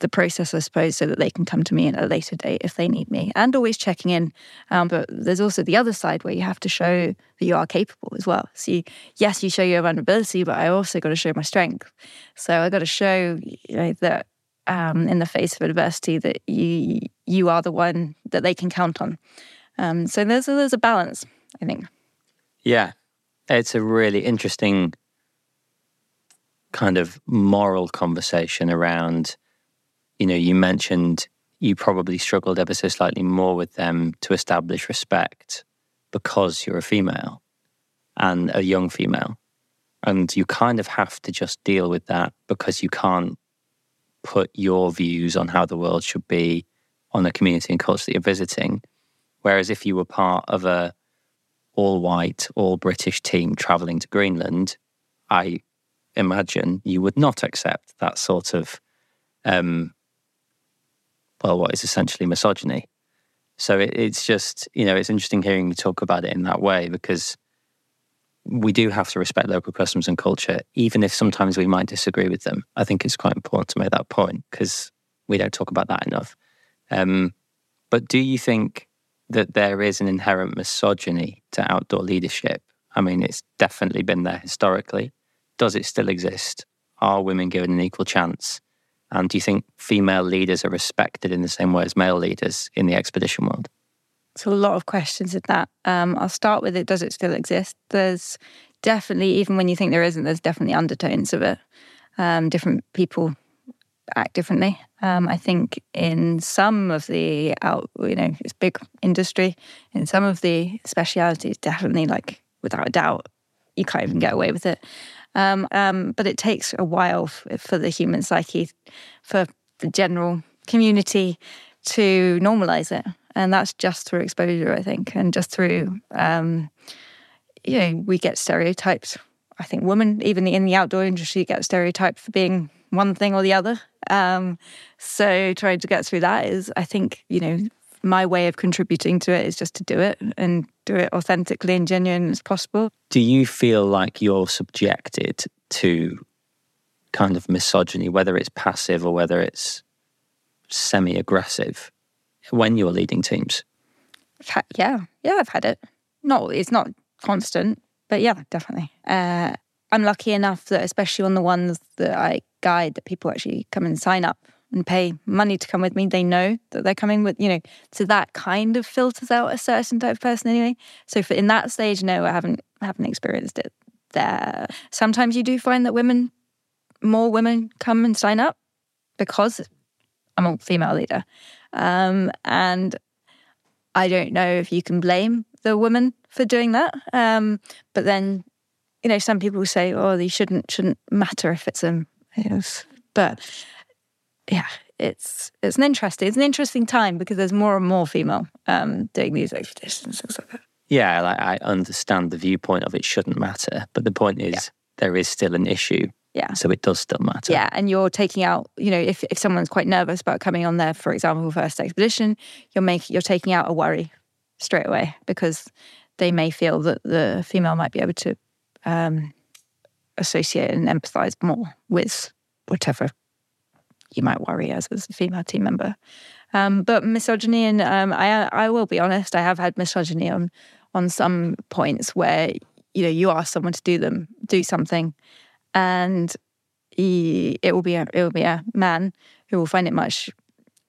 the process, I suppose, so that they can come to me at a later date if they need me, and always checking in. Um, but there's also the other side where you have to show that you are capable as well. So, you, yes, you show your vulnerability, but I also got to show my strength. So I got to show you know, that um, in the face of adversity, that you you are the one that they can count on. Um, so there's a, there's a balance, I think. Yeah, it's a really interesting kind of moral conversation around you know, you mentioned you probably struggled ever so slightly more with them to establish respect because you're a female and a young female. And you kind of have to just deal with that because you can't put your views on how the world should be on the community and culture that you're visiting. Whereas if you were part of a all white, all British team traveling to Greenland, I imagine you would not accept that sort of um, well, what is essentially misogyny. So it, it's just, you know, it's interesting hearing you talk about it in that way because we do have to respect local customs and culture, even if sometimes we might disagree with them. I think it's quite important to make that point because we don't talk about that enough. Um, but do you think that there is an inherent misogyny to outdoor leadership? I mean, it's definitely been there historically. Does it still exist? Are women given an equal chance? And do you think female leaders are respected in the same way as male leaders in the expedition world? So a lot of questions in that. Um, I'll start with it. Does it still exist? There's definitely, even when you think there isn't, there's definitely undertones of it. Um, different people act differently. Um, I think in some of the out, you know, it's big industry. In some of the specialities, definitely, like without a doubt, you can't even get away with it. Um, um, but it takes a while f- for the human psyche, for the general community to normalize it. And that's just through exposure, I think, and just through, um, you know, we get stereotypes. I think women, even in the outdoor industry, get stereotyped for being one thing or the other. Um, so trying to get through that is, I think, you know, my way of contributing to it is just to do it and do it authentically and genuine as possible. Do you feel like you're subjected to kind of misogyny, whether it's passive or whether it's semi aggressive, when you're leading teams? Had, yeah, yeah, I've had it. Not, it's not constant, but yeah, definitely. Uh, I'm lucky enough that, especially on the ones that I guide, that people actually come and sign up and pay money to come with me. They know that they're coming with, you know, so that kind of filters out a certain type of person anyway. So for in that stage, no, I haven't I haven't experienced it there. Sometimes you do find that women, more women come and sign up because I'm a female leader, um, and I don't know if you can blame the woman for doing that. Um, but then, you know, some people say, "Oh, they shouldn't shouldn't matter if it's a," yes. but yeah, it's it's an interesting it's an interesting time because there's more and more female um, doing these expeditions and stuff like that. Yeah, like I understand the viewpoint of it shouldn't matter, but the point is yeah. there is still an issue. Yeah. So it does still matter. Yeah, and you're taking out, you know, if, if someone's quite nervous about coming on their, for example, first expedition, you're making you're taking out a worry straight away because they may feel that the female might be able to um, associate and empathize more with whatever you might worry as, a female team member. Um, but misogyny, and um, I, I will be honest, I have had misogyny on on some points where you know you ask someone to do them do something, and he, it will be a it will be a man who will find it much.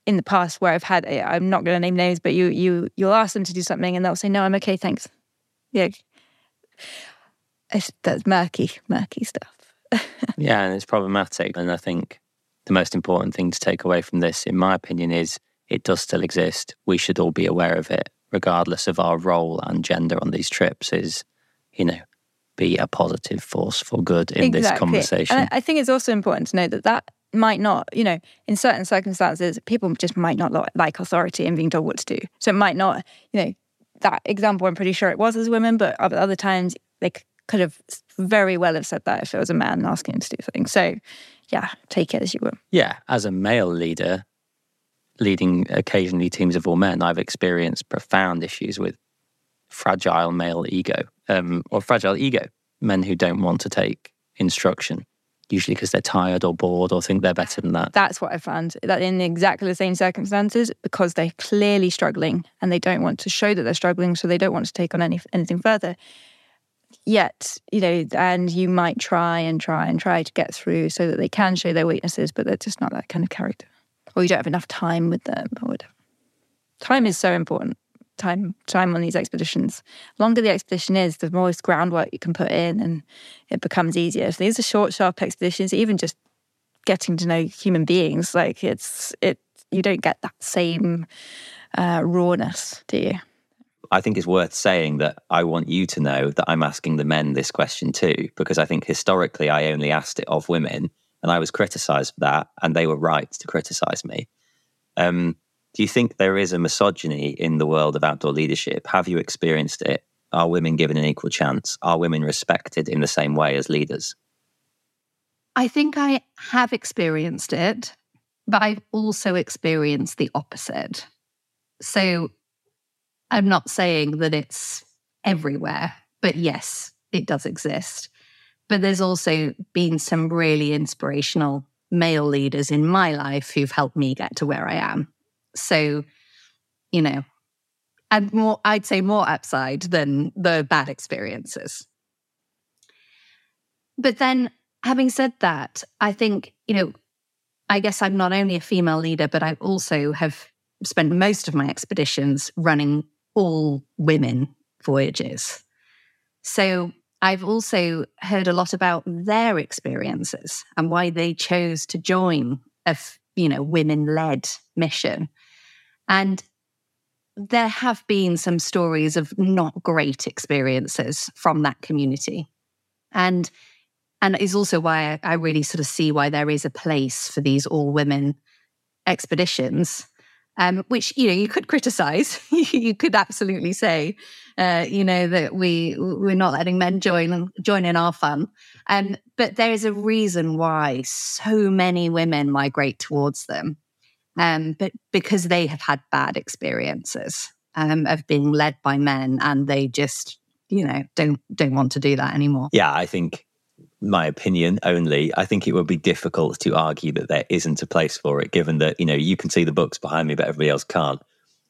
In the past, where I've had, I'm not going to name names, but you you you'll ask them to do something, and they'll say, "No, I'm okay, thanks." Yeah, it's, that's murky, murky stuff. yeah, and it's problematic, and I think the most important thing to take away from this, in my opinion, is it does still exist. We should all be aware of it, regardless of our role and gender on these trips. Is you know, be a positive force for good in exactly. this conversation. And I think it's also important to know that that might not, you know, in certain circumstances, people just might not like authority and being told what to do. So it might not, you know, that example, I'm pretty sure it was as women, but other times they could have very well have said that if it was a man asking to do something. So yeah, take it as you will. Yeah, as a male leader, leading occasionally teams of all men, I've experienced profound issues with fragile male ego um, or fragile ego, men who don't want to take instruction, usually because they're tired or bored or think they're better than that. That's what I found. That in exactly the same circumstances, because they're clearly struggling and they don't want to show that they're struggling, so they don't want to take on any, anything further yet, you know, and you might try and try and try to get through so that they can show their weaknesses, but they're just not that kind of character. Or you don't have enough time with them or whatever. Time is so important. Time time on these expeditions. Longer the expedition is, the more groundwork you can put in and it becomes easier. So these are short, sharp expeditions, even just getting to know human beings, like it's it you don't get that same uh, rawness, do you? I think it's worth saying that I want you to know that I'm asking the men this question too, because I think historically I only asked it of women and I was criticized for that, and they were right to criticize me. Um, do you think there is a misogyny in the world of outdoor leadership? Have you experienced it? Are women given an equal chance? Are women respected in the same way as leaders? I think I have experienced it, but I've also experienced the opposite. So I'm not saying that it's everywhere, but yes, it does exist. But there's also been some really inspirational male leaders in my life who've helped me get to where I am. So, you know, and more, I'd say more upside than the bad experiences. But then, having said that, I think, you know, I guess I'm not only a female leader, but I also have spent most of my expeditions running all women voyages. So I've also heard a lot about their experiences and why they chose to join a you know women-led mission. And there have been some stories of not great experiences from that community. And and is also why I really sort of see why there is a place for these all women expeditions um, which you know you could criticize. you could absolutely say, uh, you know, that we we're not letting men join join in our fun. Um, but there is a reason why so many women migrate towards them, um, but because they have had bad experiences um, of being led by men, and they just you know don't don't want to do that anymore. Yeah, I think my opinion only, I think it would be difficult to argue that there isn't a place for it, given that, you know, you can see the books behind me, but everybody else can't.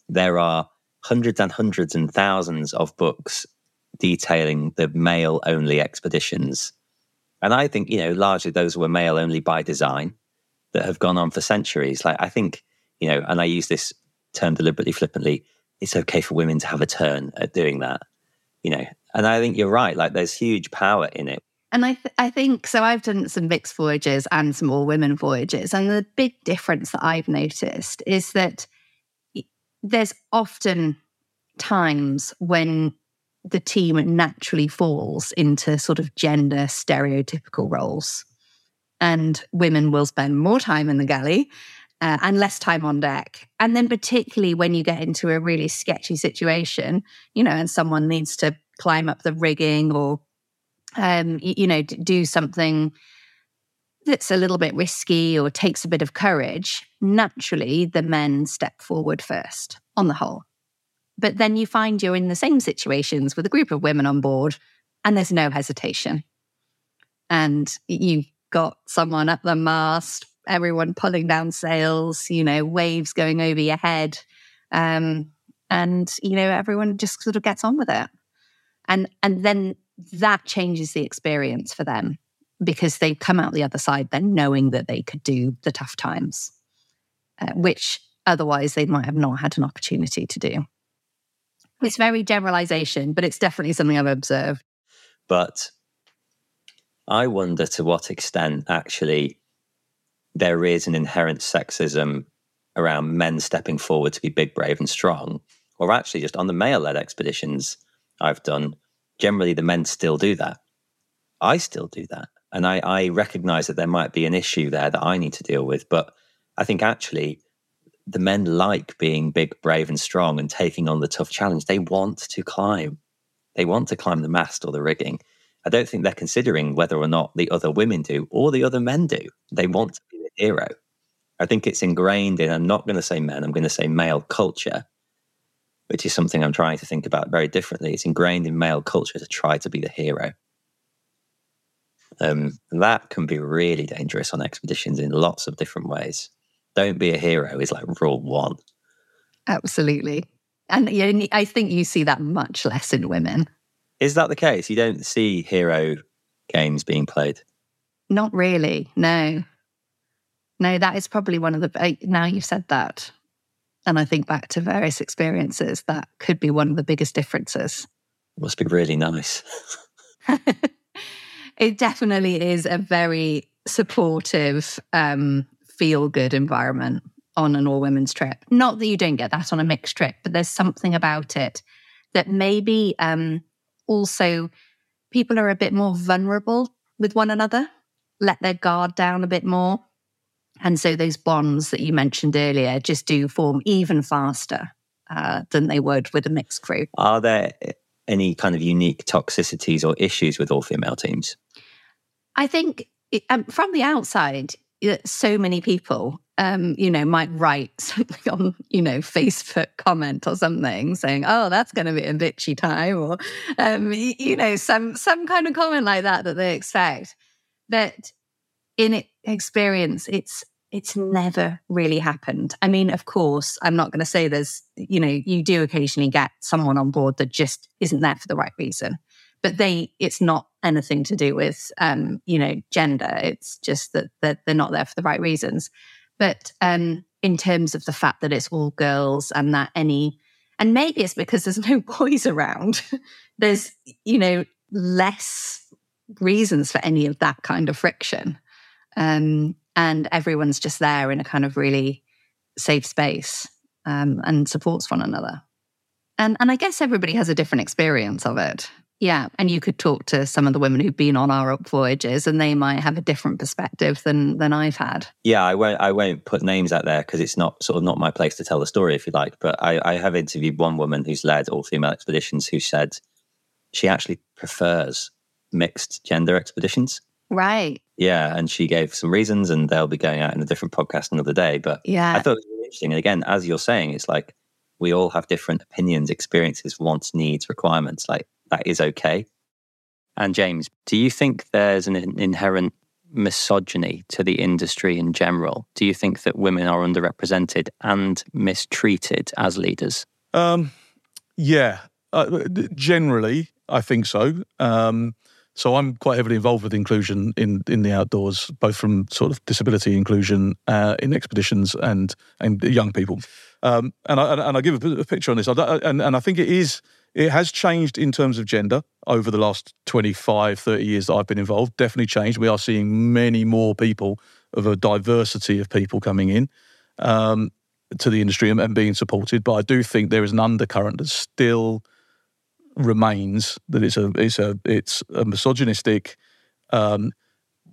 There are hundreds and hundreds and thousands of books detailing the male only expeditions. And I think, you know, largely those were male only by design that have gone on for centuries. Like, I think, you know, and I use this term deliberately flippantly, it's okay for women to have a turn at doing that, you know. And I think you're right. Like, there's huge power in it and I, th- I think so. I've done some mixed voyages and some all women voyages. And the big difference that I've noticed is that there's often times when the team naturally falls into sort of gender stereotypical roles. And women will spend more time in the galley uh, and less time on deck. And then, particularly when you get into a really sketchy situation, you know, and someone needs to climb up the rigging or um, you, you know, do something that's a little bit risky or takes a bit of courage, naturally the men step forward first on the whole. But then you find you're in the same situations with a group of women on board and there's no hesitation. And you've got someone at the mast, everyone pulling down sails, you know, waves going over your head. Um, and, you know, everyone just sort of gets on with it. And and then that changes the experience for them because they come out the other side then knowing that they could do the tough times, uh, which otherwise they might have not had an opportunity to do. It's very generalization, but it's definitely something I've observed. But I wonder to what extent actually there is an inherent sexism around men stepping forward to be big, brave, and strong, or actually just on the male led expeditions I've done, generally the men still do that. I still do that. And I, I recognize that there might be an issue there that I need to deal with. But I think actually the men like being big, brave, and strong and taking on the tough challenge. They want to climb. They want to climb the mast or the rigging. I don't think they're considering whether or not the other women do or the other men do. They want to be the hero. I think it's ingrained in, I'm not going to say men, I'm going to say male culture which is something I'm trying to think about very differently. It's ingrained in male culture to try to be the hero. Um, that can be really dangerous on expeditions in lots of different ways. Don't be a hero is like rule one. Absolutely. And I think you see that much less in women. Is that the case? You don't see hero games being played? Not really, no. No, that is probably one of the. Now you've said that, and I think back to various experiences, that could be one of the biggest differences. Must be really nice. it definitely is a very supportive, um, feel good environment on an all women's trip. Not that you don't get that on a mixed trip, but there's something about it that maybe um, also people are a bit more vulnerable with one another, let their guard down a bit more. And so those bonds that you mentioned earlier just do form even faster uh, than they would with a mixed crew. Are there any kind of unique toxicities or issues with all female teams? I think um, from the outside, so many people, um, you know, might write something on, you know, Facebook comment or something saying, "Oh, that's going to be a bitchy time," or, um, you know, some some kind of comment like that that they expect. But in experience, it's it's never really happened. I mean, of course, I'm not going to say there's, you know, you do occasionally get someone on board that just isn't there for the right reason, but they, it's not anything to do with, um, you know, gender. It's just that, that they're not there for the right reasons. But um, in terms of the fact that it's all girls and that any, and maybe it's because there's no boys around, there's, you know, less reasons for any of that kind of friction. Um, and everyone's just there in a kind of really safe space um, and supports one another. And, and I guess everybody has a different experience of it. Yeah, and you could talk to some of the women who've been on our up voyages, and they might have a different perspective than than I've had. Yeah, I won't. I won't put names out there because it's not sort of not my place to tell the story, if you like. But I, I have interviewed one woman who's led all female expeditions who said she actually prefers mixed gender expeditions. Right. Yeah, and she gave some reasons, and they'll be going out in a different podcast another day. But Yeah. I thought it was really interesting. And again, as you're saying, it's like we all have different opinions, experiences, wants, needs, requirements. Like that is okay. And James, do you think there's an inherent misogyny to the industry in general? Do you think that women are underrepresented and mistreated as leaders? Um, yeah, uh, generally, I think so. Um, so I'm quite heavily involved with inclusion in in the outdoors, both from sort of disability inclusion uh, in expeditions and and young people. Um, and I and I give a, picture on this, and and I think it is it has changed in terms of gender over the last 25, 30 years that I've been involved. Definitely changed. We are seeing many more people of a diversity of people coming in. Um, to the industry and, and being supported. But I do think there is an undercurrent that's still remains that it's a it's a it's a misogynistic, um,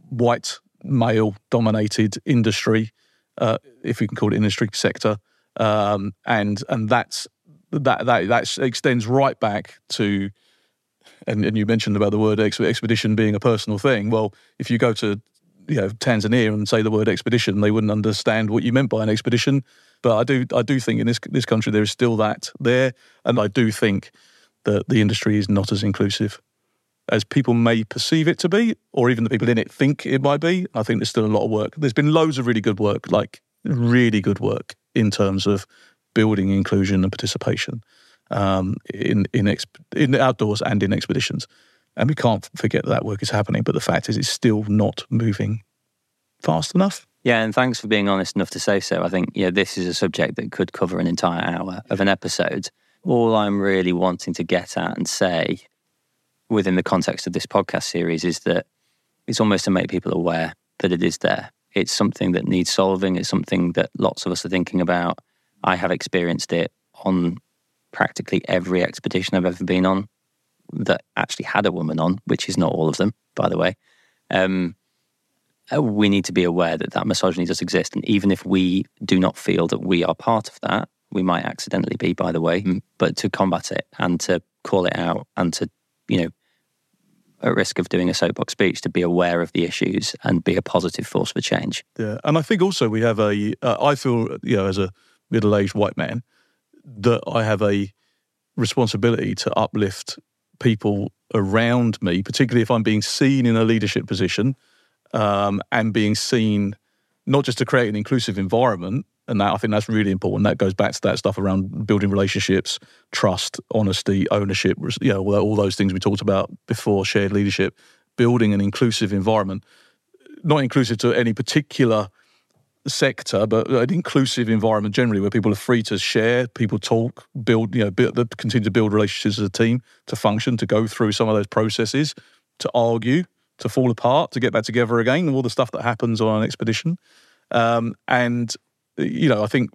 white male dominated industry, uh, if we can call it industry sector, um, and and that's that that that extends right back to. And, and you mentioned about the word ex- expedition being a personal thing. Well, if you go to you know Tanzania and say the word expedition, they wouldn't understand what you meant by an expedition. But I do I do think in this this country there is still that there, and I do think that the industry is not as inclusive as people may perceive it to be, or even the people in it think it might be. I think there's still a lot of work. There's been loads of really good work, like really good work in terms of building inclusion and participation um, in in, exp- in outdoors and in expeditions. And we can't forget that, that work is happening. But the fact is, it's still not moving fast enough. Yeah, and thanks for being honest enough to say so. I think yeah, this is a subject that could cover an entire hour of an episode. All I'm really wanting to get at and say within the context of this podcast series is that it's almost to make people aware that it is there. It's something that needs solving. It's something that lots of us are thinking about. I have experienced it on practically every expedition I've ever been on that actually had a woman on, which is not all of them, by the way. Um, uh, we need to be aware that that misogyny does exist. And even if we do not feel that we are part of that, we might accidentally be, by the way, but to combat it and to call it out and to, you know, at risk of doing a soapbox speech, to be aware of the issues and be a positive force for change. Yeah, and I think also we have a. Uh, I feel you know as a middle-aged white man that I have a responsibility to uplift people around me, particularly if I'm being seen in a leadership position um, and being seen not just to create an inclusive environment. And that I think that's really important. That goes back to that stuff around building relationships, trust, honesty, ownership. You know, all those things we talked about before. Shared leadership, building an inclusive environment, not inclusive to any particular sector, but an inclusive environment generally where people are free to share, people talk, build, you know, build, continue to build relationships as a team, to function, to go through some of those processes, to argue, to fall apart, to get back together again, all the stuff that happens on an expedition. Um, and you know, I think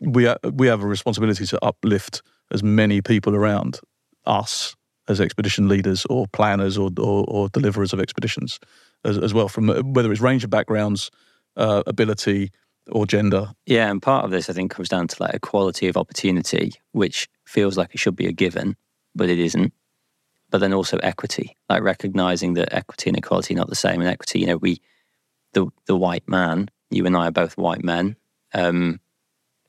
we we have a responsibility to uplift as many people around us as expedition leaders or planners or or, or deliverers of expeditions as, as well, from whether it's range of backgrounds, uh, ability, or gender. Yeah, and part of this I think comes down to like equality of opportunity, which feels like it should be a given, but it isn't. But then also equity, like recognizing that equity and equality are not the same. And equity, you know, we, the the white man, you and I are both white men. Um,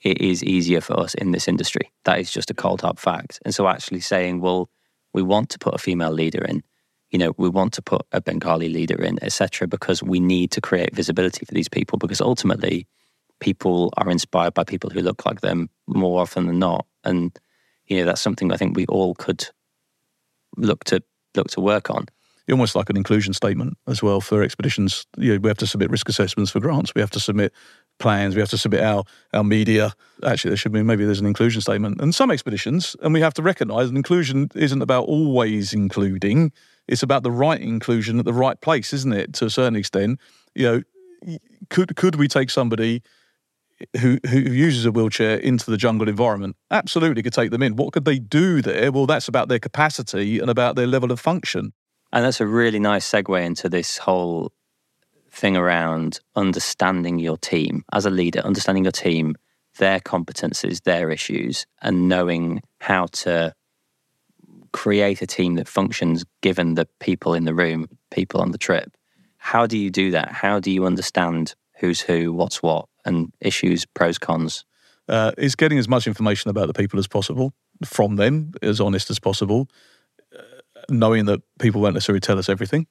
it is easier for us in this industry. That is just a cold hard fact. And so actually saying, well, we want to put a female leader in, you know, we want to put a Bengali leader in, etc., because we need to create visibility for these people. Because ultimately, people are inspired by people who look like them more often than not, and you know that's something I think we all could look to look to work on. almost like an inclusion statement as well for expeditions. You know, we have to submit risk assessments for grants. We have to submit plans. We have to submit our our media. Actually, there should be maybe there's an inclusion statement. And some expeditions, and we have to recognise that inclusion isn't about always including. It's about the right inclusion at the right place, isn't it? To a certain extent, you know, could could we take somebody who who uses a wheelchair into the jungle environment absolutely could take them in. What could they do there? Well, that's about their capacity and about their level of function. And that's a really nice segue into this whole thing around understanding your team as a leader, understanding your team, their competences, their issues, and knowing how to create a team that functions given the people in the room, people on the trip. How do you do that? How do you understand who's who, what's what, and issues, pros, cons? Uh, is getting as much information about the people as possible from them, as honest as possible, uh, knowing that people won't necessarily tell us everything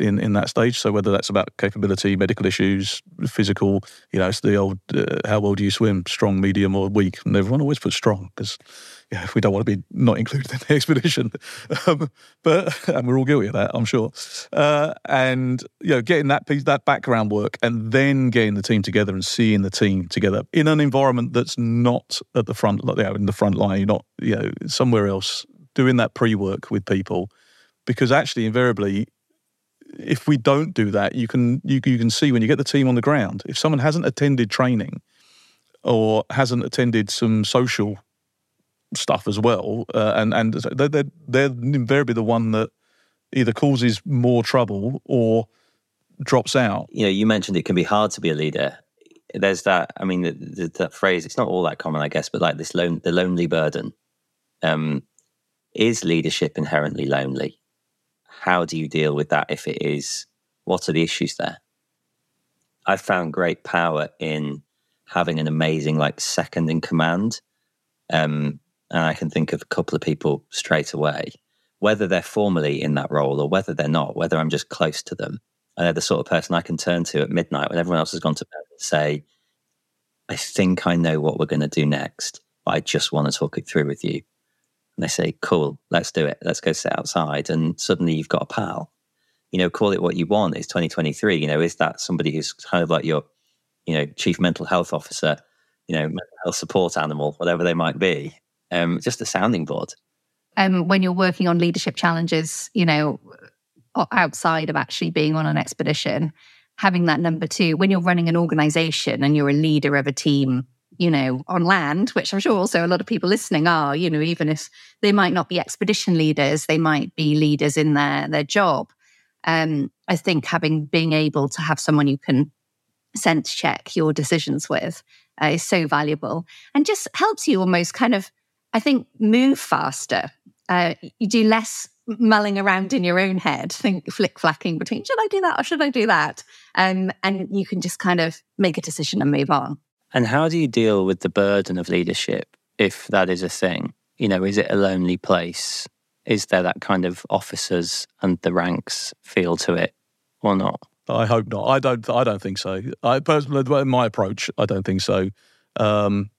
in, in that stage. So whether that's about capability, medical issues, physical, you know, it's the old uh, how well do you swim, strong, medium, or weak? And everyone always puts strong because yeah, if we don't want to be not included in the expedition. um, but and we're all guilty of that, I'm sure. Uh, and you know, getting that piece, that background work, and then getting the team together and seeing the team together in an environment that's not at the front, you know, in the front line, you're not you know somewhere else doing that pre-work with people, because actually invariably if we don't do that, you can you, you can see when you get the team on the ground, if someone hasn't attended training or hasn't attended some social stuff as well, uh, and and they're, they're, they're invariably the one that either causes more trouble or drops out. You know, you mentioned it can be hard to be a leader. There's that. I mean, the, the, that phrase. It's not all that common, I guess, but like this lone, the lonely burden. Um, is leadership inherently lonely? How do you deal with that if it is? What are the issues there? I've found great power in having an amazing like second in command. Um, and I can think of a couple of people straight away, whether they're formally in that role or whether they're not, whether I'm just close to them. And they're the sort of person I can turn to at midnight when everyone else has gone to bed and say, I think I know what we're going to do next, but I just want to talk it through with you and they say, cool, let's do it. Let's go sit outside. And suddenly you've got a pal. You know, call it what you want. It's 2023. You know, is that somebody who's kind of like your, you know, chief mental health officer, you know, mental health support animal, whatever they might be? Um, just a sounding board. Um, when you're working on leadership challenges, you know, outside of actually being on an expedition, having that number two, when you're running an organization and you're a leader of a team, you know, on land, which I'm sure also a lot of people listening are, you know, even if they might not be expedition leaders, they might be leaders in their their job. Um, I think having being able to have someone you can sense check your decisions with uh, is so valuable and just helps you almost kind of, I think, move faster. Uh, you do less mulling around in your own head, think flick flacking between should I do that or should I do that, um, and you can just kind of make a decision and move on. And how do you deal with the burden of leadership if that is a thing? You know, is it a lonely place? Is there that kind of officers and the ranks feel to it or not? I hope not. I don't. I don't think so. I personally, my approach, I don't think so. Um,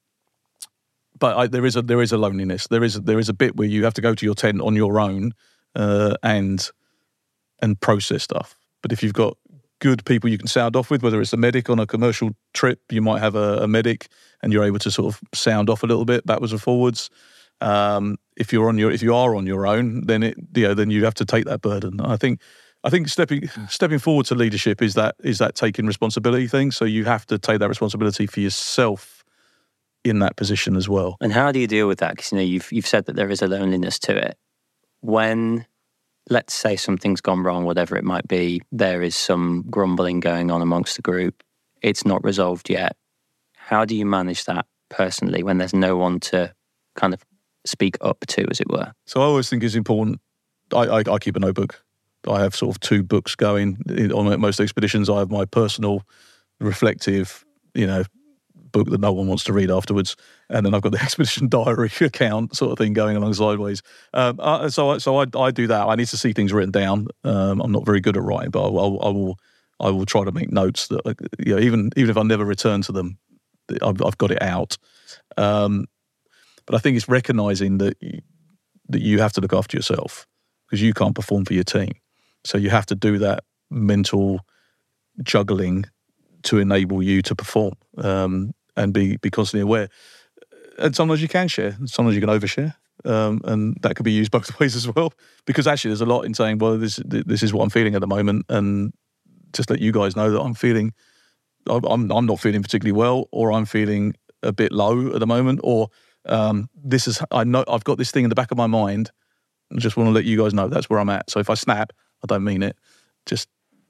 but I, there is a there is a loneliness. There is there is a bit where you have to go to your tent on your own uh, and and process stuff. But if you've got good people you can sound off with, whether it's a medic on a commercial trip, you might have a, a medic and you're able to sort of sound off a little bit backwards and forwards. Um, if you're on your if you are on your own, then it you know then you have to take that burden. I think I think stepping stepping forward to leadership is that is that taking responsibility thing. So you have to take that responsibility for yourself in that position as well. And how do you deal with that? Because you know you've you've said that there is a loneliness to it. When let's say something's gone wrong, whatever it might be, there is some grumbling going on amongst the group, it's not resolved yet. How do you manage that personally when there's no one to kind of speak up to, as it were? So I always think it's important. I, I, I keep a notebook. I have sort of two books going on most expeditions. I have my personal, reflective, you know, book that no one wants to read afterwards. And then I've got the expedition diary account sort of thing going along sideways. Um, uh, so so I, I do that. I need to see things written down. Um, I'm not very good at writing, but I, I, will I will try to make notes that you know, even even if I never return to them, I've, I've got it out. Um, but I think it's recognizing that you, that you have to look after yourself because you can't perform for your team. So you have to do that mental juggling to enable you to perform. Um, and be be constantly aware. And sometimes you can share, sometimes you can overshare, um, and that could be used both ways as well. Because actually, there's a lot in saying, "Well, this this is what I'm feeling at the moment," and just let you guys know that I'm feeling I'm I'm not feeling particularly well, or I'm feeling a bit low at the moment, or um, this is I know I've got this thing in the back of my mind. I just want to let you guys know that's where I'm at. So if I snap, I don't mean it. Just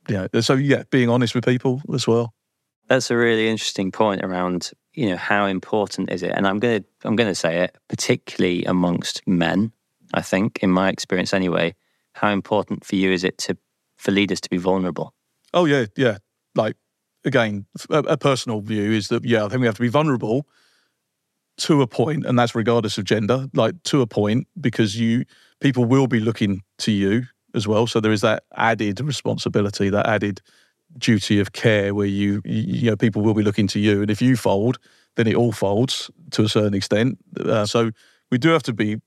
you know, So yeah, being honest with people as well. That's a really interesting point around you know how important is it, and I'm gonna I'm gonna say it particularly amongst men. I think, in my experience anyway, how important for you is it to for leaders to be vulnerable? Oh yeah, yeah. Like again, a, a personal view is that yeah, I think we have to be vulnerable to a point, and that's regardless of gender. Like to a point, because you people will be looking to you as well. So there is that added responsibility, that added duty of care where you, you know, people will be looking to you. And if you fold, then it all folds to a certain extent. Uh, so we do have to be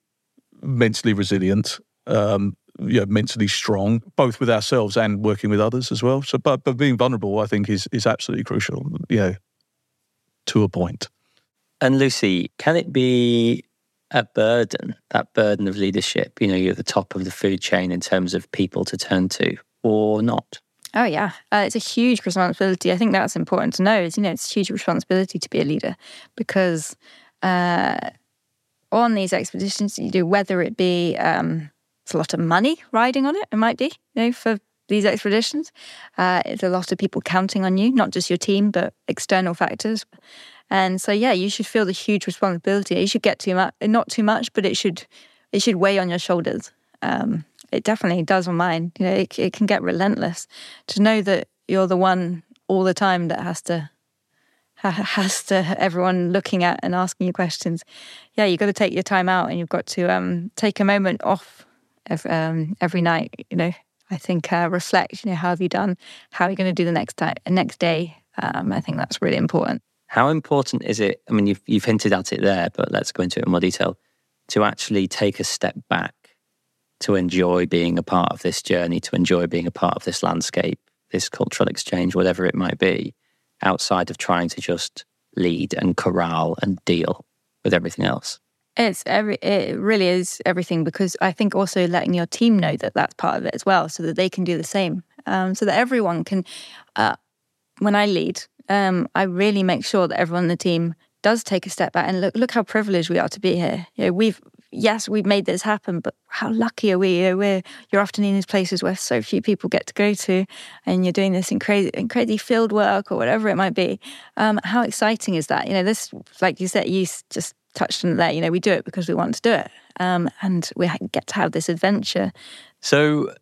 mentally resilient, um, you know, mentally strong, both with ourselves and working with others as well. So, but, but being vulnerable, I think, is, is absolutely crucial, you know, to a point. And Lucy, can it be a burden, that burden of leadership? You know, you're at the top of the food chain in terms of people to turn to or not? Oh yeah, uh, it's a huge responsibility. I think that's important to know. Is you know it's a huge responsibility to be a leader because uh, on these expeditions you do, whether it be um, it's a lot of money riding on it, it might be you know for these expeditions. Uh, it's a lot of people counting on you, not just your team, but external factors. And so yeah, you should feel the huge responsibility. You should get too much, not too much, but it should it should weigh on your shoulders. Um, it definitely does on mine. You know, it, it can get relentless to know that you're the one all the time that has to has to everyone looking at and asking you questions. Yeah, you've got to take your time out and you've got to um, take a moment off every, um, every night. You know, I think uh, reflect. You know, how have you done? How are you going to do the next time, next day? Um, I think that's really important. How important is it? I mean, you've you've hinted at it there, but let's go into it in more detail. To actually take a step back to enjoy being a part of this journey, to enjoy being a part of this landscape, this cultural exchange, whatever it might be, outside of trying to just lead and corral and deal with everything else. It's every it really is everything because I think also letting your team know that that's part of it as well, so that they can do the same, um, so that everyone can. Uh, when I lead, um, I really make sure that everyone in the team does take a step back and look. Look how privileged we are to be here. You know, we've yes, we've made this happen, but how lucky are we? We're, you're often in these places where so few people get to go to, and you're doing this in crazy, field work or whatever it might be. Um, how exciting is that? You know, this, like you said, you just touched on there. You know, we do it because we want to do it, um, and we get to have this adventure. So,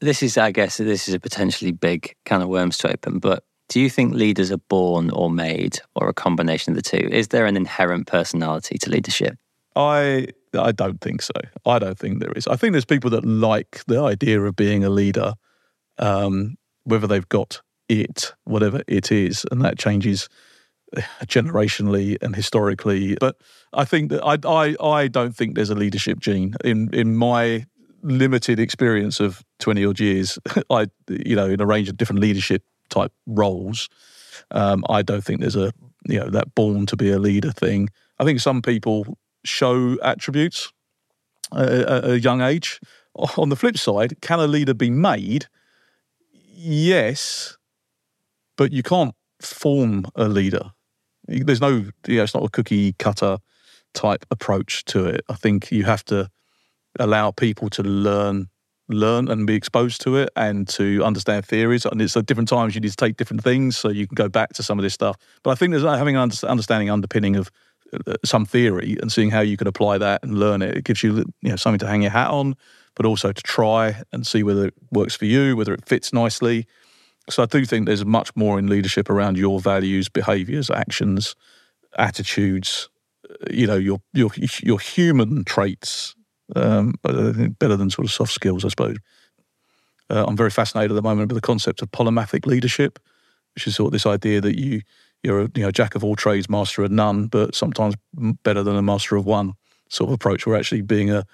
this is, I guess, this is a potentially big kind of worms to open, but. Do you think leaders are born or made, or a combination of the two? Is there an inherent personality to leadership? I I don't think so. I don't think there is. I think there's people that like the idea of being a leader, um, whether they've got it, whatever it is, and that changes generationally and historically. But I think that I I, I don't think there's a leadership gene in in my limited experience of 20 odd years i you know in a range of different leadership type roles um, i don't think there's a you know that born to be a leader thing i think some people show attributes at a young age. On the flip side, can a leader be made? Yes, but you can't form a leader. There's no, you know, it's not a cookie cutter type approach to it. I think you have to allow people to learn learn and be exposed to it and to understand theories. And it's at different times you need to take different things, so you can go back to some of this stuff. But I think there's having an understanding underpinning of uh, some theory and seeing how you can apply that and learn it. It gives you, you know, something to hang your hat on, but also to try and see whether it works for you, whether it fits nicely. So I do think there's much more in leadership around your values, behaviors, actions, attitudes, uh, you know, your your your human traits, um, better than sort of soft skills, I suppose. Uh, I'm very fascinated at the moment with the concept of polymathic leadership, which is sort of this idea that you you're a you know jack of all trades, master of none, but sometimes better than a master of one sort of approach. Where actually being a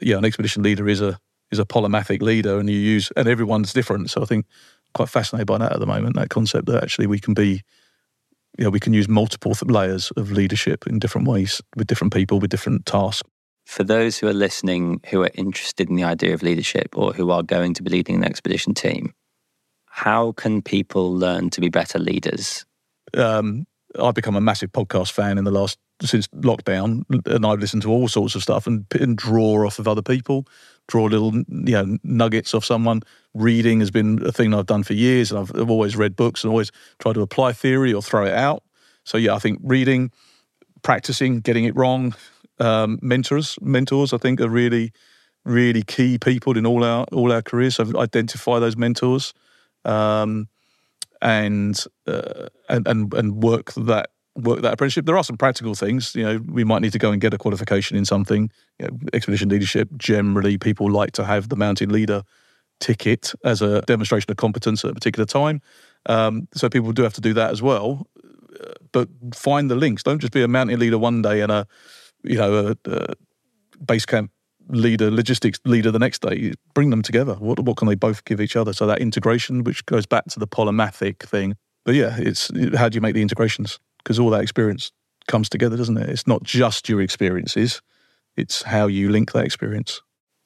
yeah an expedition leader is a is a polymathic leader, and you use and everyone's different. So I think quite fascinated by that at the moment. That concept that actually we can be know, we can use multiple layers of leadership in different ways with different people with different tasks. For those who are listening who are interested in the idea of leadership or who are going to be leading an expedition team, How can people learn to be better leaders? Um, I've become a massive podcast fan in the last since lockdown, and I've listened to all sorts of stuff and, and draw off of other people, draw little you know nuggets off someone. Reading has been a thing I've done for years, and I've, I've always read books and always tried to apply theory or throw it out. So yeah, I think reading, practicing, getting it wrong, um, mentors, mentors, I think are really, really key people in all our all our careers. So identify those mentors, um, and, uh, and and and work that work that apprenticeship. There are some practical things. You know, we might need to go and get a qualification in something. You know, expedition leadership. Generally, people like to have the mountain leader ticket as a demonstration of competence at a particular time. Um, so people do have to do that as well but find the links. Don't just be a mountain leader one day and a, you know, a, a base camp leader, logistics leader the next day. Bring them together. What what can they both give each other? So that integration, which goes back to the polymathic thing. But yeah, it's how do you make the integrations? Because all that experience comes together, doesn't it? It's not just your experiences; it's how you link that experience.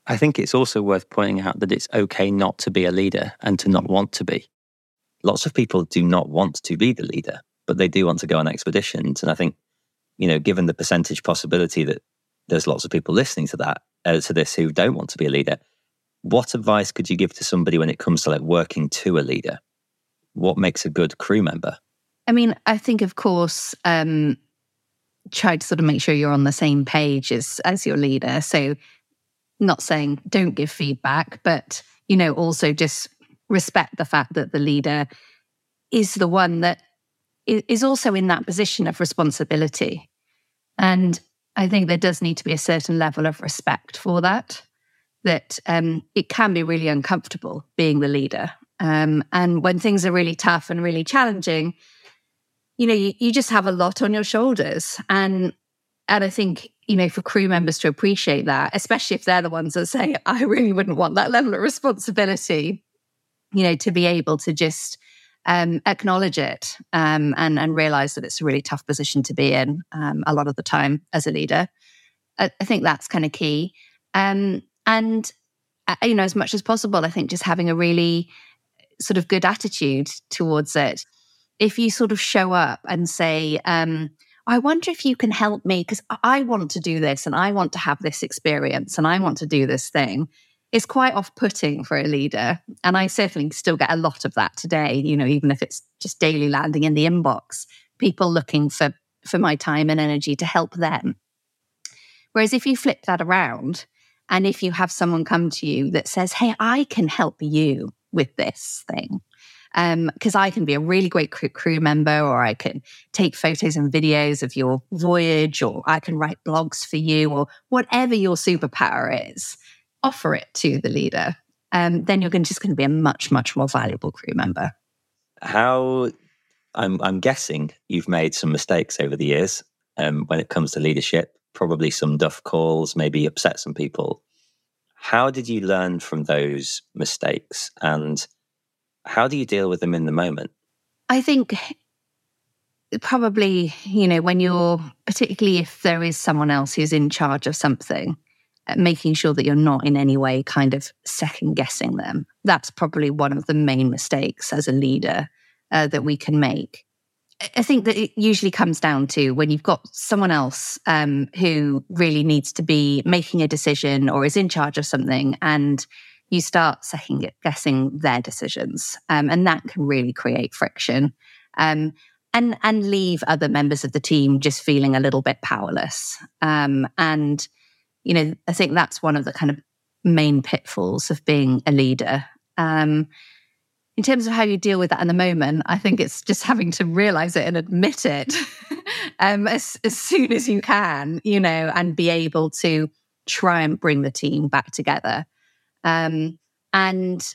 I think it's also worth pointing out that it's okay not to be a leader and to not want to be. Lots of people do not want to be the leader but they do want to go on expeditions. And I think, you know, given the percentage possibility that there's lots of people listening to that, uh, to this who don't want to be a leader, what advice could you give to somebody when it comes to like working to a leader? What makes a good crew member? I mean, I think, of course, um, try to sort of make sure you're on the same page as as your leader. So, not saying don't give feedback, but you know, also just respect the fact that the leader is the one that is also in that position of responsibility. And I think there does need to be a certain level of respect for that, that um, it can be really uncomfortable being the leader. Um, and when things are really tough and really challenging, you know, you, you just have a lot on your shoulders. And and I think, you know, for crew members to appreciate that, especially if they're the ones that say, I really wouldn't want that level of responsibility, you know, to be able to just um, acknowledge it um, and, and realize that it's a really tough position to be in um, a lot of the time as a leader. I, I think that's kind of key. Um, and, uh, you know, as much as possible, I think just having a really sort of good attitude towards it. If you sort of show up and say, um, I wonder if you can help me because I want to do this and I want to have this experience and I want to do this thing is quite off putting for a leader. And I certainly still get a lot of that today, you know, even if it's just daily landing in the inbox, people looking for, for my time and energy to help them. Whereas if you flip that around, and if you have someone come to you that says, Hey, I can help you with this thing, because um, I can be a really great crew member, or I can take photos and videos of your voyage, or I can write blogs for you, or whatever your superpower is offer it to the leader, um, then you're just going to be a much, much more valuable crew member. How I'm, I'm guessing you've made some mistakes over the years um, when it comes to leadership, probably some duff calls, maybe upset some people. How did you learn from those mistakes and how do you deal with them in the moment? I think probably, you know, when you're, particularly if there is someone else who's in charge of something, making sure that you're not in any way kind of second guessing them. That's probably one of the main mistakes as a leader uh, that we can make. I think that it usually comes down to when you've got someone else um, who really needs to be making a decision or is in charge of something, and you start second guessing their decisions, um, and that can really create friction. Um, and and leave other members of the team just feeling a little bit powerless. Um, and you know, I think that's one of the kind of main pitfalls of being a leader. Um, in terms of how you deal with that in the moment, I think it's just having to realize it and admit it um, as, as soon as you can, you know, and be able to try and bring the team back together. Um, and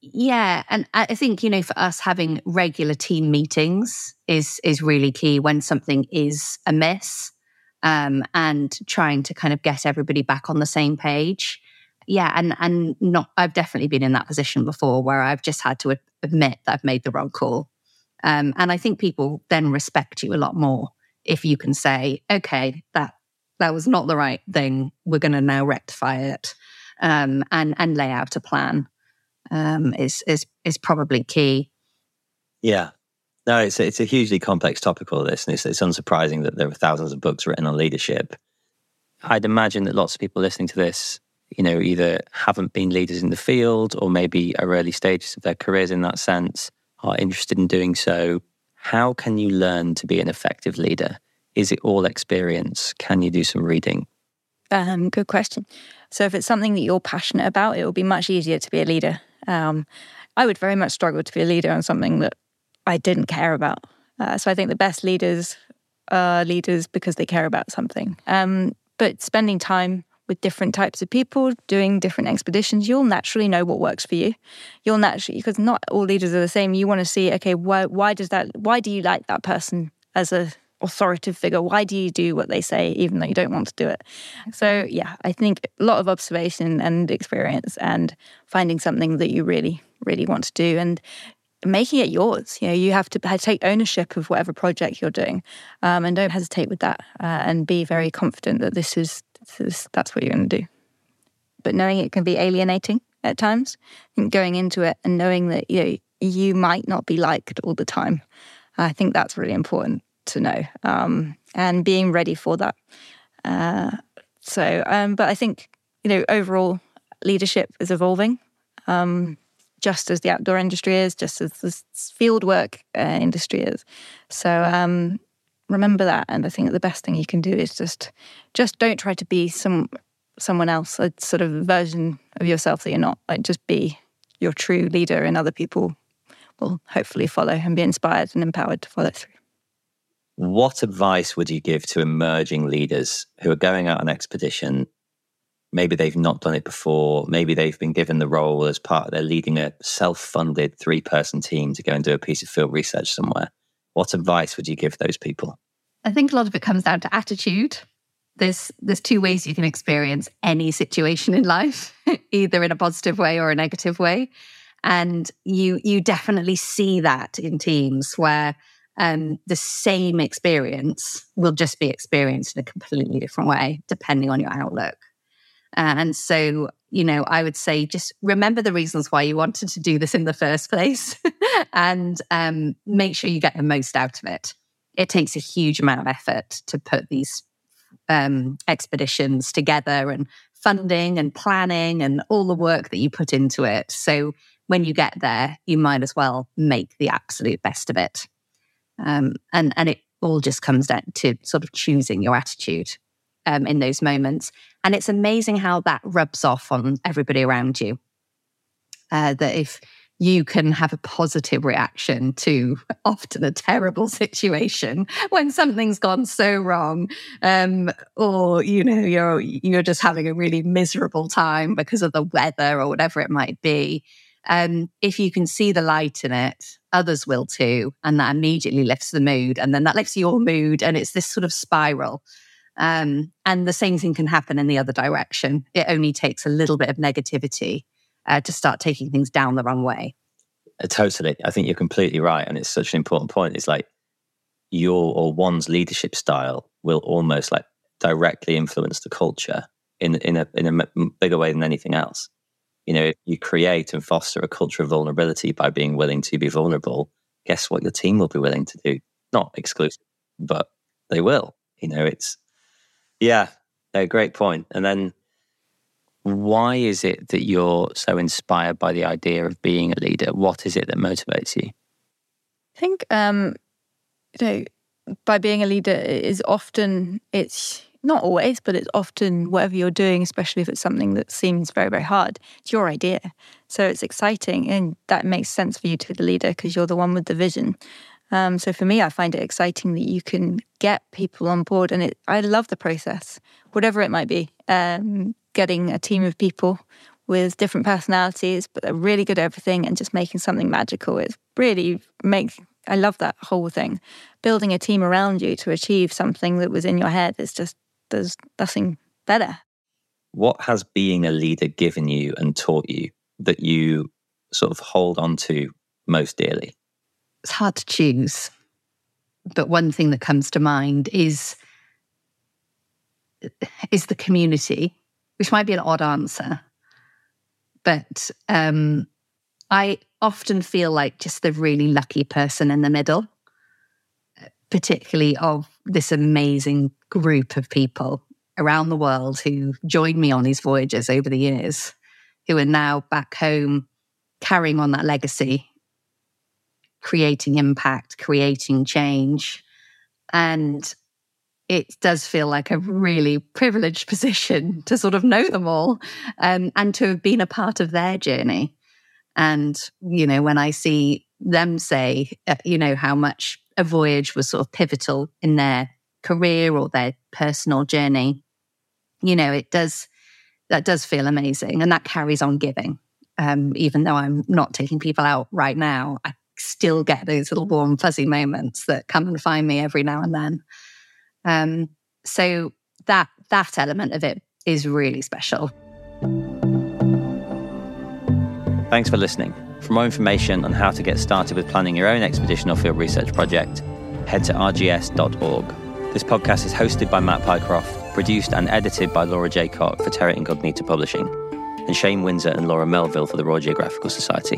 yeah, and I think you know, for us, having regular team meetings is is really key when something is amiss um, and trying to kind of get everybody back on the same page. Yeah, and and not I've definitely been in that position before where I've just had to admit that I've made the wrong call. Um, and I think people then respect you a lot more if you can say, okay, that that was not the right thing. We're going to now rectify it um, and and lay out a plan. um, is is is probably key. Yeah. No, it's a, it's a hugely complex topic, all this, and it's, it's unsurprising that there are thousands of books written on leadership. I'd imagine that lots of people listening to this, you know, either haven't been leaders in the field or maybe are early stages of their careers in that sense, are interested in doing so. How can you learn to be an effective leader? Is it all experience? Can you do some reading? Um, good question. So, if it's something that you're passionate about, it will be much easier to be a leader. Um, I would very much struggle to be a leader on something that I didn't care about. Uh, so, I think the best leaders are leaders because they care about something. Um, but spending time with different types of people, doing different expeditions, you'll naturally know what works for you. You'll naturally, because not all leaders are the same. You want to see, okay, why, why does that, why do you like that person as a authoritative figure? Why do you do what they say, even though you don't want to do it? So, yeah, I think a lot of observation and experience and finding something that you really, really want to do and making it yours. You know, you have to take ownership of whatever project you're doing um, and don't hesitate with that uh, and be very confident that this is that's what you're going to do. But knowing it can be alienating at times, and going into it and knowing that you know, you might not be liked all the time, I think that's really important to know. Um, and being ready for that. Uh, so, um, but I think you know overall leadership is evolving. Um, just as the outdoor industry is, just as the fieldwork uh, industry is. So um, remember that and i think the best thing you can do is just just don't try to be some someone else a sort of version of yourself that you're not like just be your true leader and other people will hopefully follow and be inspired and empowered to follow through what advice would you give to emerging leaders who are going out on expedition maybe they've not done it before maybe they've been given the role as part of their leading a self-funded three-person team to go and do a piece of field research somewhere what advice would you give those people? I think a lot of it comes down to attitude. There's there's two ways you can experience any situation in life, either in a positive way or a negative way. And you you definitely see that in teams where um, the same experience will just be experienced in a completely different way, depending on your outlook. And so, you know, I would say just remember the reasons why you wanted to do this in the first place and um, make sure you get the most out of it. It takes a huge amount of effort to put these um, expeditions together and funding and planning and all the work that you put into it. So when you get there, you might as well make the absolute best of it. Um, and, and it all just comes down to sort of choosing your attitude um, in those moments. And it's amazing how that rubs off on everybody around you. Uh, that if you can have a positive reaction to often a terrible situation when something's gone so wrong um, or you know you're you're just having a really miserable time because of the weather or whatever it might be um, if you can see the light in it others will too and that immediately lifts the mood and then that lifts your mood and it's this sort of spiral um, and the same thing can happen in the other direction. It only takes a little bit of negativity uh, to start taking things down the wrong way. Uh, totally. I think you're completely right. And it's such an important point. It's like your or one's leadership style will almost like directly influence the culture in, in, a, in a bigger way than anything else. You know, if you create and foster a culture of vulnerability by being willing to be vulnerable, guess what your team will be willing to do? Not exclusive, but they will. You know, it's yeah, a great point. And then why is it that you're so inspired by the idea of being a leader? What is it that motivates you? I think um, you know, by being a leader is often it's not always, but it's often whatever you're doing, especially if it's something that seems very, very hard, it's your idea. So it's exciting and that makes sense for you to be the leader because you're the one with the vision. Um, so for me, I find it exciting that you can get people on board, and it, I love the process, whatever it might be. Um, getting a team of people with different personalities, but they're really good at everything, and just making something magical. It really makes. I love that whole thing. Building a team around you to achieve something that was in your head is just there's nothing better. What has being a leader given you and taught you that you sort of hold on to most dearly? It's hard to choose. But one thing that comes to mind is is the community, which might be an odd answer. But um, I often feel like just the really lucky person in the middle, particularly of this amazing group of people around the world who joined me on these voyages over the years, who are now back home carrying on that legacy, creating impact, creating change. And it does feel like a really privileged position to sort of know them all um, and to have been a part of their journey. And, you know, when I see them say, uh, you know, how much a voyage was sort of pivotal in their career or their personal journey, you know, it does, that does feel amazing. And that carries on giving. Um, even though I'm not taking people out right now, I still get those little warm, fuzzy moments that come and find me every now and then. Um, so that that element of it is really special. Thanks for listening. For more information on how to get started with planning your own expedition or field research project, head to rgs.org. This podcast is hosted by Matt Pycroft, produced and edited by Laura Jaycock for Terra Incognita Publishing, and Shane Windsor and Laura Melville for the Royal Geographical Society.